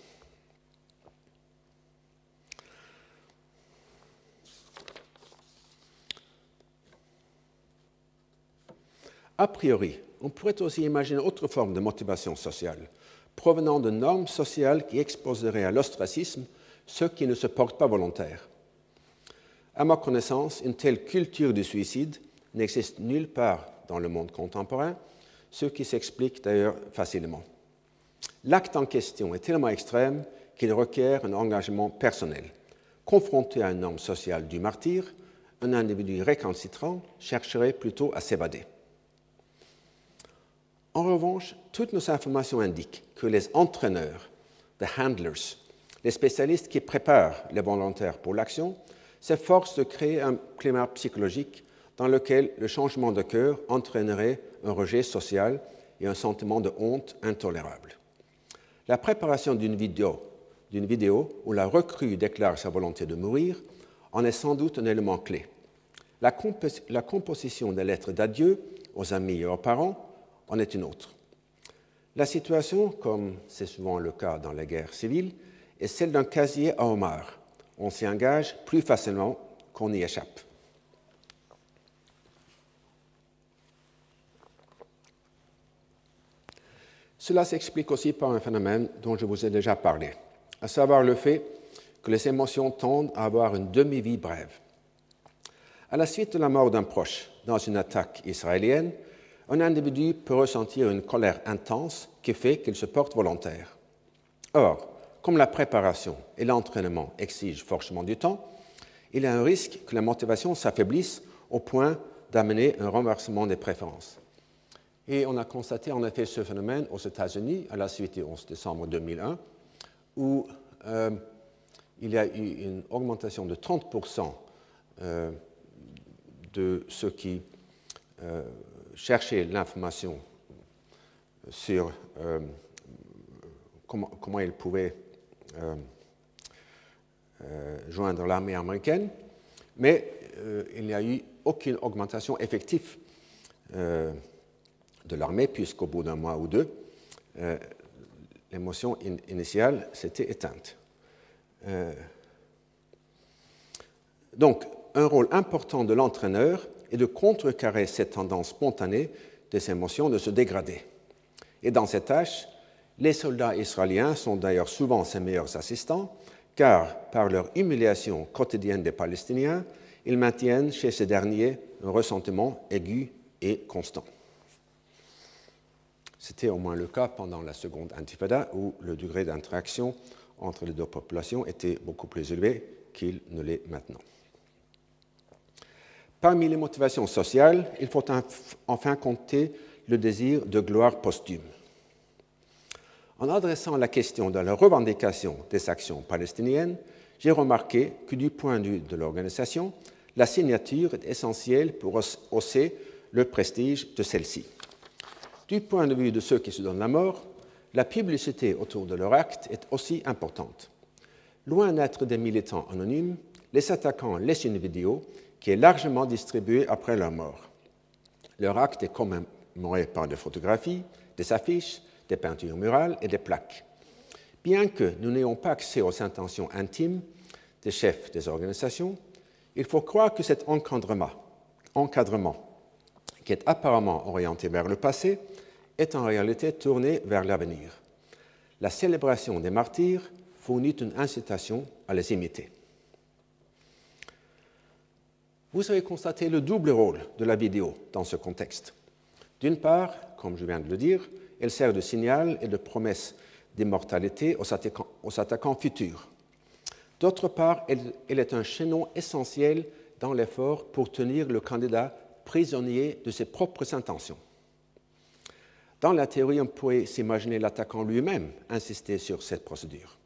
Speaker 2: A priori, on pourrait aussi imaginer autre forme de motivation sociale, provenant de normes sociales qui exposeraient à l'ostracisme ceux qui ne se portent pas volontaires. À ma connaissance, une telle culture du suicide n'existe nulle part dans le monde contemporain, ce qui s'explique d'ailleurs facilement. L'acte en question est tellement extrême qu'il requiert un engagement personnel. Confronté à une norme sociale du martyr, un individu récalcitrant chercherait plutôt à s'évader. En revanche, toutes nos informations indiquent que les entraîneurs, les handlers, les spécialistes qui préparent les volontaires pour l'action, s'efforcent de créer un climat psychologique dans lequel le changement de cœur entraînerait un rejet social et un sentiment de honte intolérable. La préparation d'une vidéo, où la recrue déclare sa volonté de mourir en est sans doute un élément clé. La, la composition des lettres d'adieu aux amis et aux parents en est une autre. La situation, comme c'est souvent le cas dans les guerres civiles, est celle d'un casier à homard. On s'y engage plus facilement qu'on y échappe. Cela s'explique aussi par un phénomène dont je vous ai déjà parlé, à savoir le fait que les émotions tendent à avoir une demi-vie brève. À la suite de la mort d'un proche dans une attaque israélienne, un individu peut ressentir une colère intense qui fait qu'il se porte volontaire. Or, comme la préparation et l'entraînement exigent forcément du temps, il y a un risque que la motivation s'affaiblisse au point d'amener un renversement des préférences. Et on a constaté en effet ce phénomène aux États-Unis à la suite du 11 décembre 2001, où euh, il y a eu une augmentation de 30% euh, de ceux qui euh, cherchaient l'information sur comment, comment, ils pouvaient joindre l'armée américaine, mais il n'y a eu aucune augmentation effective de l'armée, puisqu'au bout d'un mois ou deux, euh, l'émotion initiale s'était éteinte. Euh, donc, un rôle important de l'entraîneur est de contrecarrer cette tendance spontanée des émotions de se dégrader. Et dans cette tâche, les soldats israéliens sont d'ailleurs souvent ses meilleurs assistants, car par leur humiliation quotidienne des Palestiniens, ils maintiennent chez ces derniers un ressentiment aigu et constant. C'était au moins le cas pendant la seconde intifada où le degré d'interaction entre les deux populations était beaucoup plus élevé qu'il ne l'est maintenant. Parmi les motivations sociales, il faut enfin compter le désir de gloire posthume. En adressant la question de la revendication des actions palestiniennes, j'ai remarqué que du point de vue de l'organisation, la signature est essentielle pour hausser le prestige de celle-ci. Du point de vue de ceux qui se donnent la mort, la publicité autour de leur acte est aussi importante. Loin d'être des militants anonymes, les attaquants laissent une vidéo qui est largement distribuée après leur mort. Leur acte est commémoré par des photographies, des affiches, des peintures murales et des plaques. Bien que nous n'ayons pas accès aux intentions intimes des chefs des organisations, il faut croire que cet encadrement, qui est apparemment orienté vers le passé, est en réalité tourné vers l'avenir. La célébration des martyrs fournit une incitation à les imiter. Vous avez constaté le double rôle de la vidéo dans ce contexte. D'une part, comme je viens de le dire, elle sert de signal et de promesse d'immortalité aux attaquants, futurs. D'autre part, elle, elle est un chaînon essentiel dans l'effort pour tenir le candidat prisonnier de ses propres intentions. Dans la théorie, on pourrait s'imaginer l'attaquant lui-même insister sur cette procédure.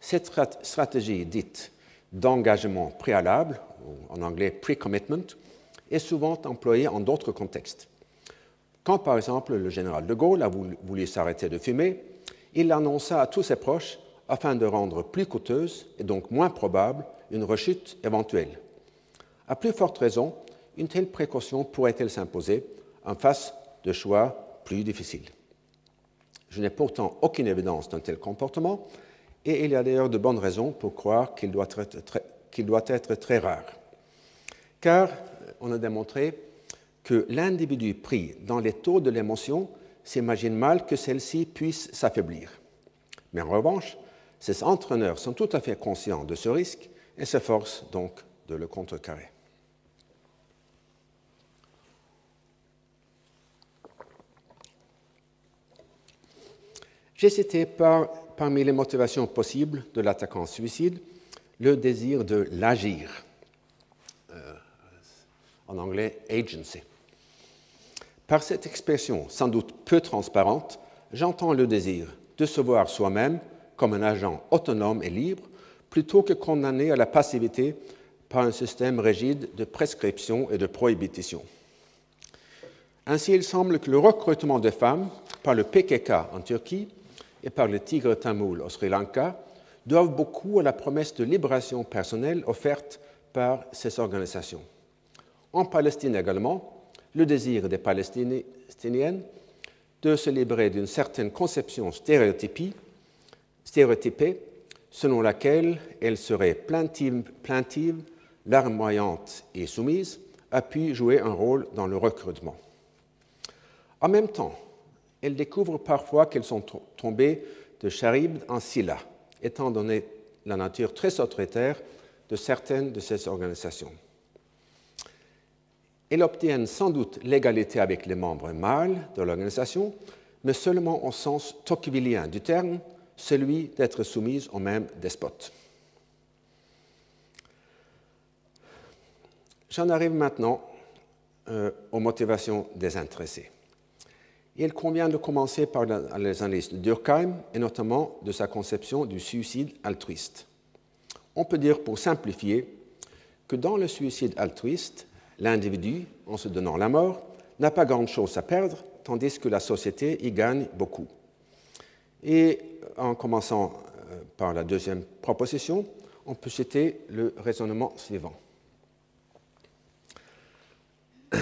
Speaker 2: Cette stratégie dite d'engagement préalable, en anglais pre-commitment, est souvent employée en d'autres contextes. Quand, par exemple, le général de Gaulle a voulu s'arrêter de fumer, il l'annonça à tous ses proches afin de rendre plus coûteuse et donc moins probable une rechute éventuelle. À plus forte raison, une telle précaution pourrait-elle s'imposer en face de choix plus difficiles? Je n'ai pourtant aucune évidence d'un tel comportement, et il y a d'ailleurs de bonnes raisons pour croire qu'il doit, doit, être très rare. Car on a démontré que l'individu pris dans les taux de l'émotion s'imagine mal que celle-ci puisse s'affaiblir. Mais en revanche, ces entraîneurs sont tout à fait conscients de ce risque et s'efforcent donc de le contrecarrer. J'ai cité par, parmi les motivations possibles de l'attaquant suicide le désir de l'agir, euh, en anglais agency. Par cette expression sans doute peu transparente, j'entends le désir de se voir soi-même comme un agent autonome et libre plutôt que condamné à la passivité par un système rigide de prescription et de prohibition. Ainsi, il semble que le recrutement de femmes par le PKK en Turquie et par le Tigre Tamoul au Sri Lanka doivent beaucoup à la promesse de libération personnelle offerte par ces organisations. En Palestine également, le désir des Palestiniennes de se libérer d'une certaine conception stéréotypée, selon laquelle elles seraient plaintives, plaintive, larmoyantes et soumises, a pu jouer un rôle dans le recrutement. En même temps, elles découvrent parfois qu'elles sont tombées de Charib en Silla, étant donné la nature très autoritaire de certaines de ces organisations. Elles obtiennent sans doute l'égalité avec les membres mâles de l'organisation, mais seulement au sens tocquevillien du terme, celui d'être soumise au même despote. J'en arrive maintenant euh, aux motivations des intéressés. Il convient de commencer par les analyses de Durkheim et notamment de sa conception du suicide altruiste. On peut dire, pour simplifier, que dans le suicide altruiste, l'individu, en se donnant la mort, n'a pas grand-chose à perdre, tandis que la société y gagne beaucoup. Et en commençant euh, par la deuxième proposition, on peut citer le raisonnement suivant.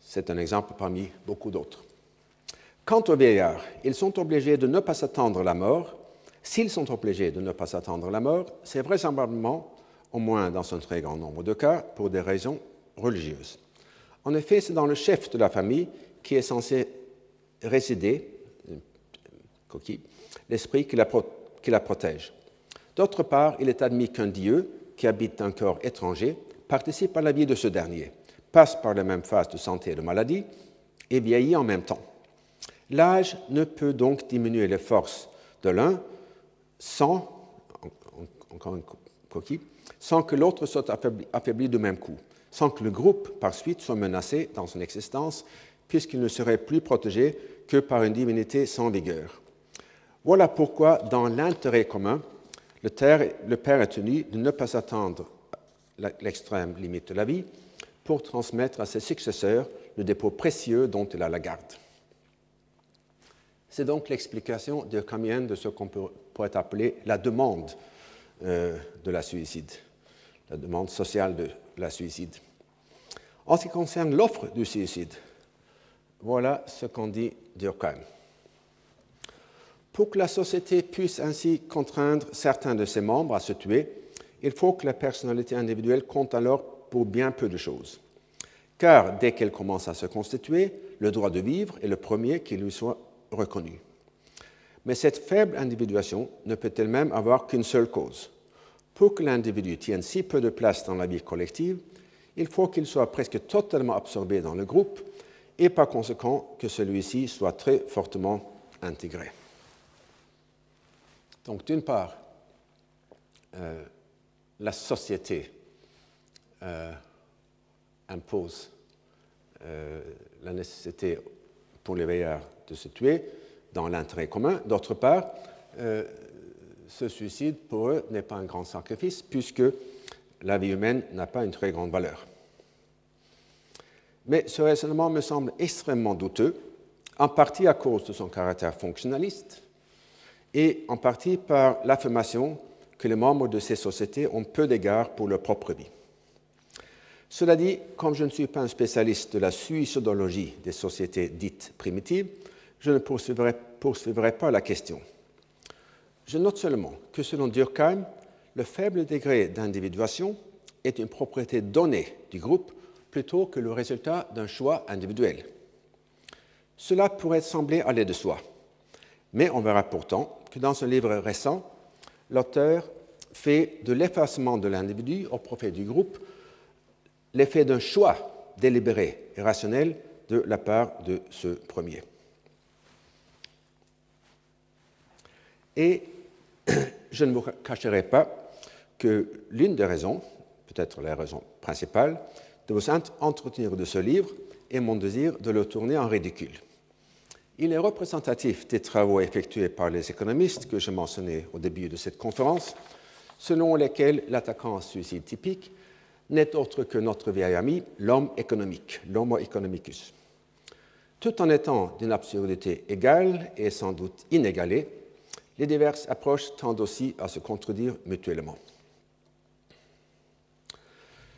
Speaker 2: C'est un exemple parmi beaucoup d'autres. Quant aux vieillards, ils sont obligés de ne pas s'attendre à la mort. S'ils sont obligés de ne pas s'attendre à la mort, c'est vraisemblablement, au moins dans un très grand nombre de cas, pour des raisons religieuses. En effet, c'est dans le chef de la famille qui est censé résider, coquille, l'esprit qui qui la protège. D'autre part, il est admis qu'un Dieu qui habite un corps étranger participe à la vie de ce dernier, passe par les mêmes phases de santé et de maladie et vieillit en même temps. L'âge ne peut donc diminuer les forces de l'un sans, encore une coquille, sans que l'autre soit affaibli, du même coup, sans que le groupe, par suite, soit menacé dans son existence puisqu'il ne serait plus protégé que par une divinité sans vigueur. Voilà pourquoi, dans l'intérêt commun, le, père est tenu de ne pas attendre l'extrême limite de la vie pour transmettre à ses successeurs le dépôt précieux dont il a la garde. C'est donc l'explication de de ce qu'on pourrait appeler la demande euh, de la suicide, la demande sociale de la suicide. En ce qui concerne l'offre du suicide, voilà ce qu'en dit Durkheim. Pour que la société puisse ainsi contraindre certains de ses membres à se tuer, il faut que la personnalité individuelle compte alors pour bien peu de choses. Car dès qu'elle commence à se constituer, le droit de vivre est le premier qui lui soit reconnu. Mais cette faible individuation ne peut elle-même avoir qu'une seule cause. Pour que l'individu tienne si peu de place dans la vie collective, il faut qu'il soit presque totalement absorbé dans le groupe et par conséquent que celui-ci soit très fortement intégré. Donc d'une part, euh, la société euh, impose euh, la nécessité pour les veilleurs de se tuer dans l'intérêt commun. D'autre part, ce suicide pour eux n'est pas un grand sacrifice puisque la vie humaine n'a pas une très grande valeur. Mais ce raisonnement me semble extrêmement douteux, en partie à cause de son caractère fonctionnaliste et en partie par l'affirmation que les membres de ces sociétés ont peu d'égard pour leur propre vie. Cela dit, comme je ne suis pas un spécialiste de la suicidologie des sociétés dites primitives, je ne poursuivrai, pas la question. Je note seulement que selon Durkheim, le faible degré d'individuation est une propriété donnée du groupe plutôt que le résultat d'un choix individuel. Cela pourrait sembler aller de soi, mais on verra pourtant que dans un livre récent, l'auteur fait de l'effacement de l'individu au profit du groupe l'effet d'un choix délibéré et rationnel de la part de ce premier. Et je ne vous cacherai pas que l'une des raisons, peut-être la raison principale, de vous entretenir de ce livre et mon désir de le tourner en ridicule. Il est représentatif des travaux effectués par les économistes que je mentionnais au début de cette conférence, selon lesquels l'attaquant suicide typique n'est autre que notre vieil ami, l'homme économique, l'homo economicus. Tout en étant d'une absurdité égale et sans doute inégalée, les diverses approches tendent aussi à se contredire mutuellement.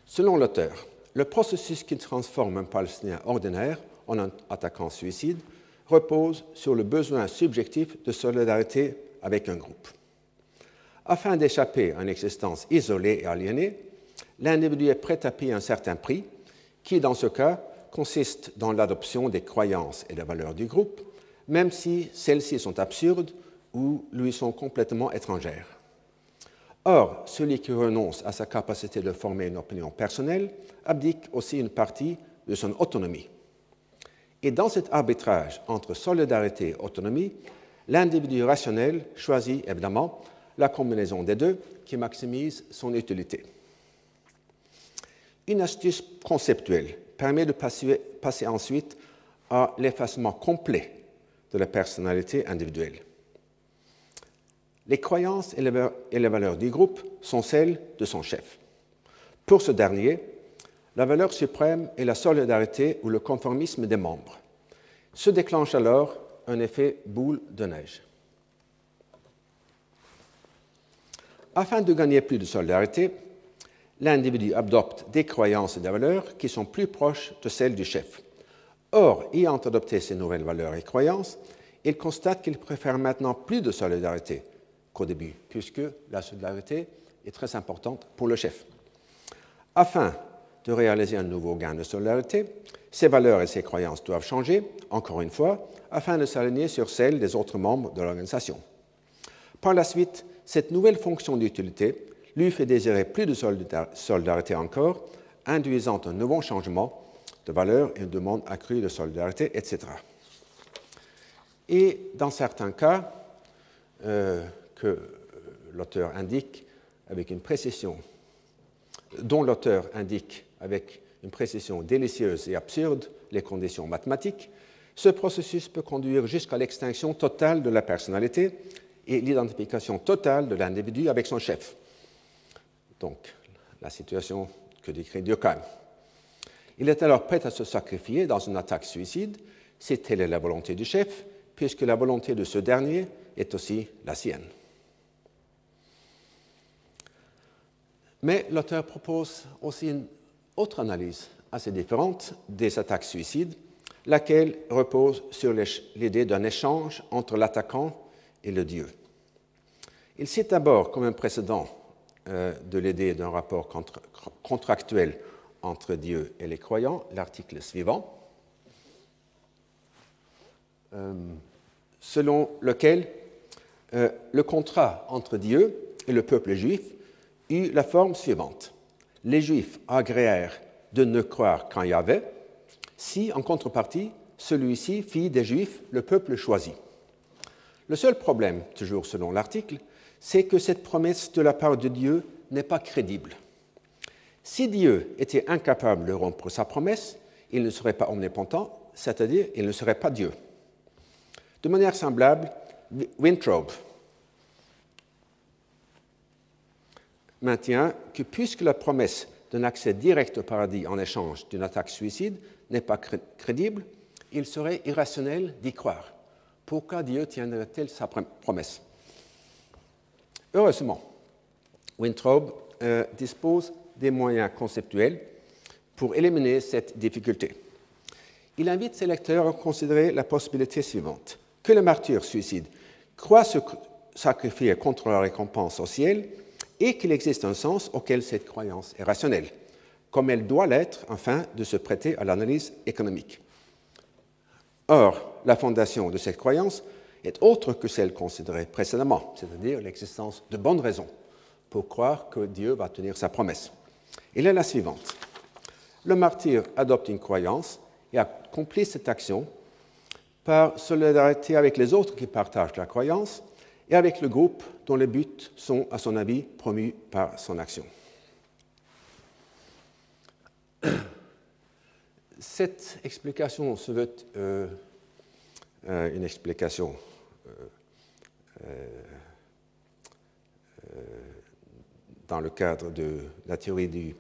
Speaker 2: Selon l'auteur, le processus qui transforme un Palestinien ordinaire en un attaquant suicide repose sur le besoin subjectif de solidarité avec un groupe. Afin d'échapper à une existence isolée et aliénée, l'individu est prêt à payer un certain prix, qui dans ce cas consiste dans l'adoption des croyances et des valeurs du groupe, même si celles-ci sont absurdes ou lui sont complètement étrangères. Or, celui qui renonce à sa capacité de former une opinion personnelle abdique aussi une partie de son autonomie. Et dans cet arbitrage entre solidarité et autonomie, l'individu rationnel choisit évidemment la combinaison des deux qui maximise son utilité. Une astuce conceptuelle permet de passer, ensuite à l'effacement complet de la personnalité individuelle. Les croyances et les valeurs du groupe sont celles de son chef. Pour ce dernier, la valeur suprême est la solidarité ou le conformisme des membres. Se déclenche alors un effet boule de neige. Afin de gagner plus de solidarité, l'individu adopte des croyances et des valeurs qui sont plus proches de celles du chef. Or, ayant adopté ces nouvelles valeurs et croyances, il constate qu'il préfère maintenant plus de solidarité qu'au début, puisque la solidarité est très importante pour le chef. Afin de réaliser un nouveau gain de solidarité, ses valeurs et ses croyances doivent changer, encore une fois, afin de s'aligner sur celles des autres membres de l'organisation. Par la suite, cette nouvelle fonction d'utilité lui fait désirer plus de solidarité encore, induisant un nouveau changement de valeur et une demande accrue de solidarité, etc. Et dans certains cas, euh, que l'auteur indique avec une précision, dont l'auteur indique avec une précision délicieuse et absurde les conditions mathématiques, ce processus peut conduire jusqu'à l'extinction totale de la personnalité et l'identification totale de l'individu avec son chef. Donc, la situation que décrit Durkheim. Il est alors prêt à se sacrifier dans une attaque suicide si telle est la volonté du chef, puisque la volonté de ce dernier est aussi la sienne. Mais l'auteur propose aussi une autre analyse assez différente des attaques suicides, laquelle repose sur l'idée d'un échange entre l'attaquant et le Dieu. Il cite d'abord comme un précédent euh, de l'idée d'un rapport contractuel entre Dieu et les croyants l'article suivant, euh, selon lequel euh, le contrat entre Dieu et le peuple juif eut la forme suivante. Les Juifs agréèrent de ne croire qu'en Yahvé si, en contrepartie, celui-ci fit des Juifs le peuple choisi. Le seul problème, toujours selon l'article, c'est que cette promesse de la part de Dieu n'est pas crédible. Si Dieu était incapable de rompre sa promesse, il ne serait pas omnipotent, c'est-à-dire il ne serait pas Dieu. De manière semblable, Wintrobe, maintient que puisque la promesse d'un accès direct au paradis en échange d'une attaque suicide n'est pas crédible, il serait irrationnel d'y croire. Pourquoi Dieu tiendrait-il sa promesse? Heureusement, Wintrobe euh, dispose des moyens conceptuels pour éliminer cette difficulté. Il invite ses lecteurs à considérer la possibilité suivante que le martyr suicide croit se sacrifier contre la récompense au ciel et qu'il existe un sens auquel cette croyance est rationnelle, comme elle doit l'être afin de se prêter à l'analyse économique. Or, la fondation de cette croyance est autre que celle considérée précédemment, c'est-à-dire l'existence de bonnes raisons pour croire que Dieu va tenir sa promesse. Elle est la suivante. Le martyr adopte une croyance et accomplit cette action par solidarité avec les autres qui partagent la croyance et avec le groupe dont les buts sont, à son avis, promus par son action. Cette explication se veut euh, euh, une explication dans le cadre de la théorie du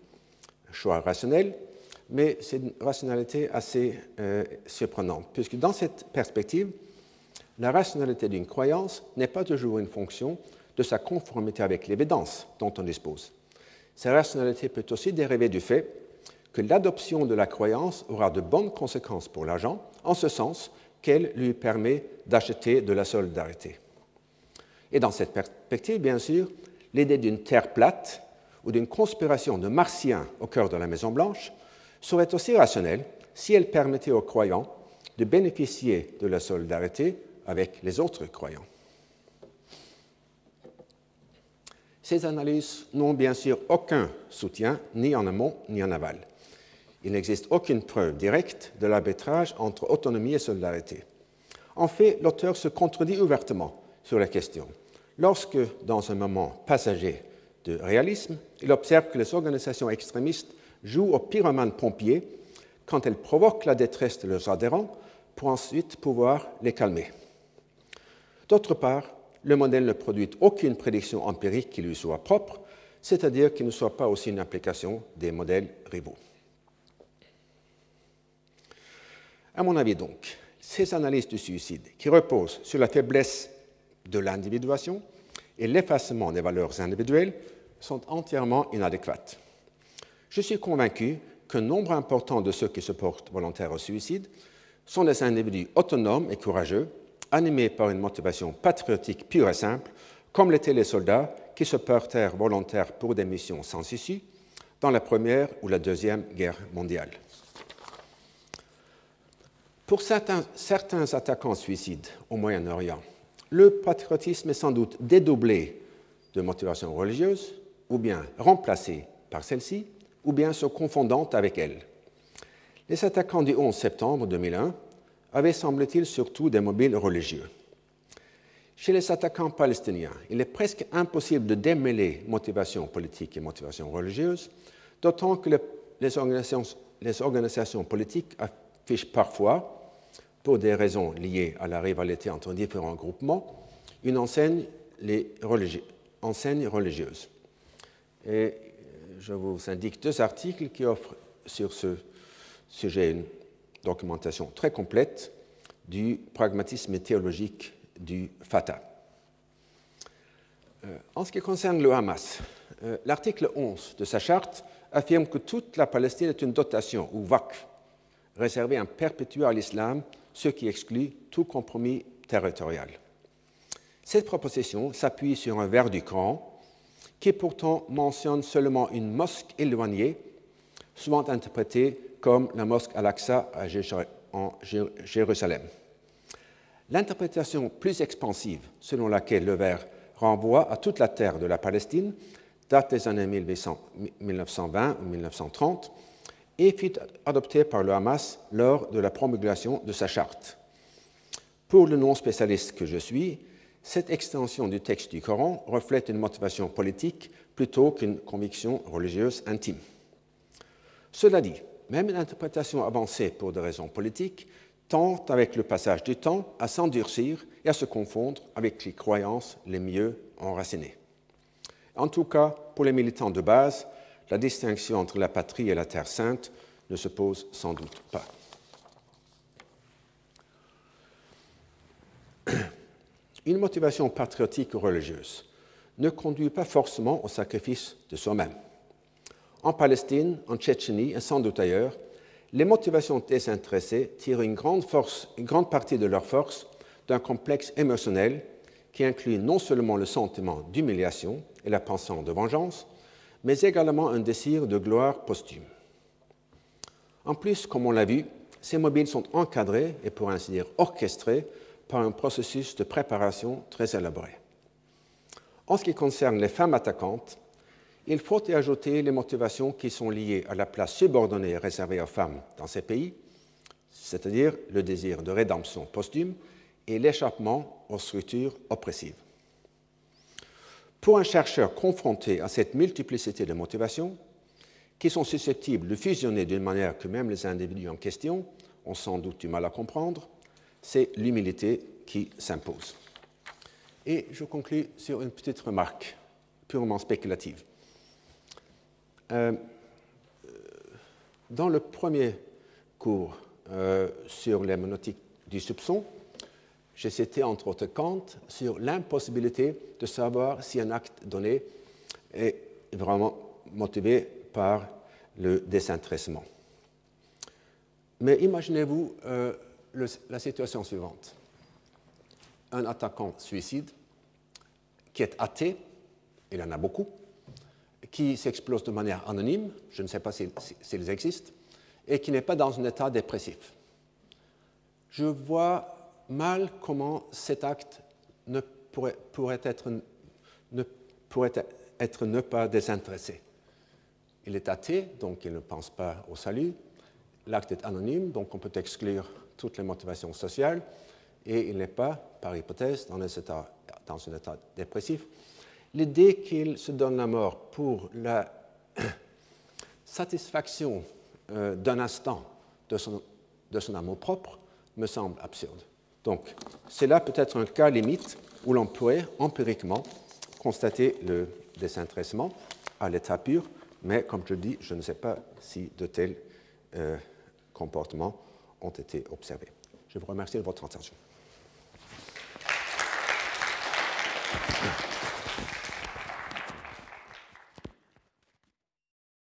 Speaker 2: choix rationnel, mais c'est une rationalité assez surprenante, puisque dans cette perspective, la rationalité d'une croyance n'est pas toujours une fonction de sa conformité avec l'évidence dont on dispose. Sa rationalité peut aussi dériver du fait que l'adoption de la croyance aura de bonnes conséquences pour l'agent, en ce sens qu'elle lui permet d'acheter de la solidarité. Et dans cette perspective, bien sûr, l'idée d'une terre plate ou d'une conspiration de martiens au cœur de la Maison-Blanche serait aussi rationnelle si elle permettait aux croyants de bénéficier de la solidarité avec les autres croyants. Ces analyses n'ont bien sûr aucun soutien, ni en amont ni en aval. Il n'existe aucune preuve directe de l'arbitrage entre autonomie et solidarité. En fait, l'auteur se contredit ouvertement sur la question. Lorsque, dans un moment passager de réalisme, il observe que les organisations extrémistes jouent aux pyromanes pompiers quand elles provoquent la détresse de leurs adhérents pour ensuite pouvoir les calmer. D'autre part, le modèle ne produit aucune prédiction empirique qui lui soit propre, c'est-à-dire qu'il ne soit pas aussi une application des modèles rivaux. À mon avis donc, ces analyses du suicide, qui reposent sur la faiblesse de l'individuation et l'effacement des valeurs individuelles, sont entièrement inadéquates. Je suis convaincu qu'un nombre important de ceux qui se portent volontaires au suicide sont des individus autonomes et courageux animés par une motivation patriotique pure et simple, comme l'étaient les soldats qui se portèrent volontaires pour des missions sans issue dans la Première ou la Deuxième Guerre mondiale. Pour certains, certains attaquants suicides au Moyen-Orient, le patriotisme est sans doute dédoublé de motivation religieuse, ou bien remplacé par celle-ci, ou bien se confondant avec elle. Les attaquants du 11 septembre 2001 avaient, semble-t-il, surtout des mobiles religieux. Chez les attaquants palestiniens, il est presque impossible de démêler motivation politique et motivation religieuse, d'autant que les, organisations, politiques affichent parfois, pour des raisons liées à la rivalité entre différents groupements, une enseigne, enseigne religieuse. Et je vous indique deux articles qui offrent sur ce sujet une documentation très complète du pragmatisme théologique du Fatah. Euh, en ce qui concerne le Hamas, euh, l'article 11 de sa charte affirme que toute la Palestine est une dotation ou waqf réservée en perpétuel à l'islam, ce qui exclut tout compromis territorial. Cette proposition s'appuie sur un vers du Coran qui pourtant mentionne seulement une mosquée éloignée, souvent interprétée comme la mosquée Al-Aqsa en Jérusalem. L'interprétation plus expansive, selon laquelle le vers renvoie à toute la terre de la Palestine, date des années 1920 ou 1930 et fut adoptée par le Hamas lors de la promulgation de sa charte. Pour le non-spécialiste que je suis, cette extension du texte du Coran reflète une motivation politique plutôt qu'une conviction religieuse intime. Cela dit, même une interprétation avancée pour des raisons politiques, tend avec le passage du temps à s'endurcir et à se confondre avec les croyances les mieux enracinées. En tout cas, pour les militants de base, la distinction entre la patrie et la terre sainte ne se pose sans doute pas. Une motivation patriotique ou religieuse ne conduit pas forcément au sacrifice de soi-même en Palestine, en Tchétchénie et sans doute ailleurs, les motivations désintéressées tirent une grande, une grande partie de leur force d'un complexe émotionnel qui inclut non seulement le sentiment d'humiliation et la pensée de vengeance, mais également un désir de gloire posthume. En plus, comme on l'a vu, ces mobiles sont encadrés et pour ainsi dire orchestrés par un processus de préparation très élaboré. En ce qui concerne les femmes attaquantes, il faut y ajouter les motivations qui sont liées à la place subordonnée réservée aux femmes dans ces pays, c'est-à-dire le désir de rédemption posthume et l'échappement aux structures oppressives. Pour un chercheur confronté à cette multiplicité de motivations, qui sont susceptibles de fusionner d'une manière que même les individus en question ont sans doute du mal à comprendre, c'est l'humilité qui s'impose. Et je conclus sur une petite remarque purement spéculative. Euh, dans le premier cours euh, sur l'herméneutique du soupçon, j'ai cité entre autres Kant sur l'impossibilité de savoir si un acte donné est vraiment motivé par le désintéressement. Mais imaginez-vous euh, la situation suivante. Un attaquant suicide qui est athée, il en a beaucoup, qui s'explose de manière anonyme, je ne sais pas s'ils existent, et qui n'est pas dans un état dépressif. Je vois mal comment cet acte ne pourrait, être, ne, pourrait être ne pas désintéressé. Il est athée, donc il ne pense pas au salut. L'acte est anonyme, donc on peut exclure toutes les motivations sociales. Et il n'est pas, par hypothèse, dans un état, dans un état dépressif. L'idée qu'il se donne la mort pour la satisfaction euh, d'un instant de son, amour propre me semble absurde. Donc, c'est là peut-être un cas limite où l'on pourrait empiriquement constater le désintéressement à l'état pur mais comme je dis, je ne sais pas si de tels euh, comportements ont été observés. Je vous remercie de votre attention.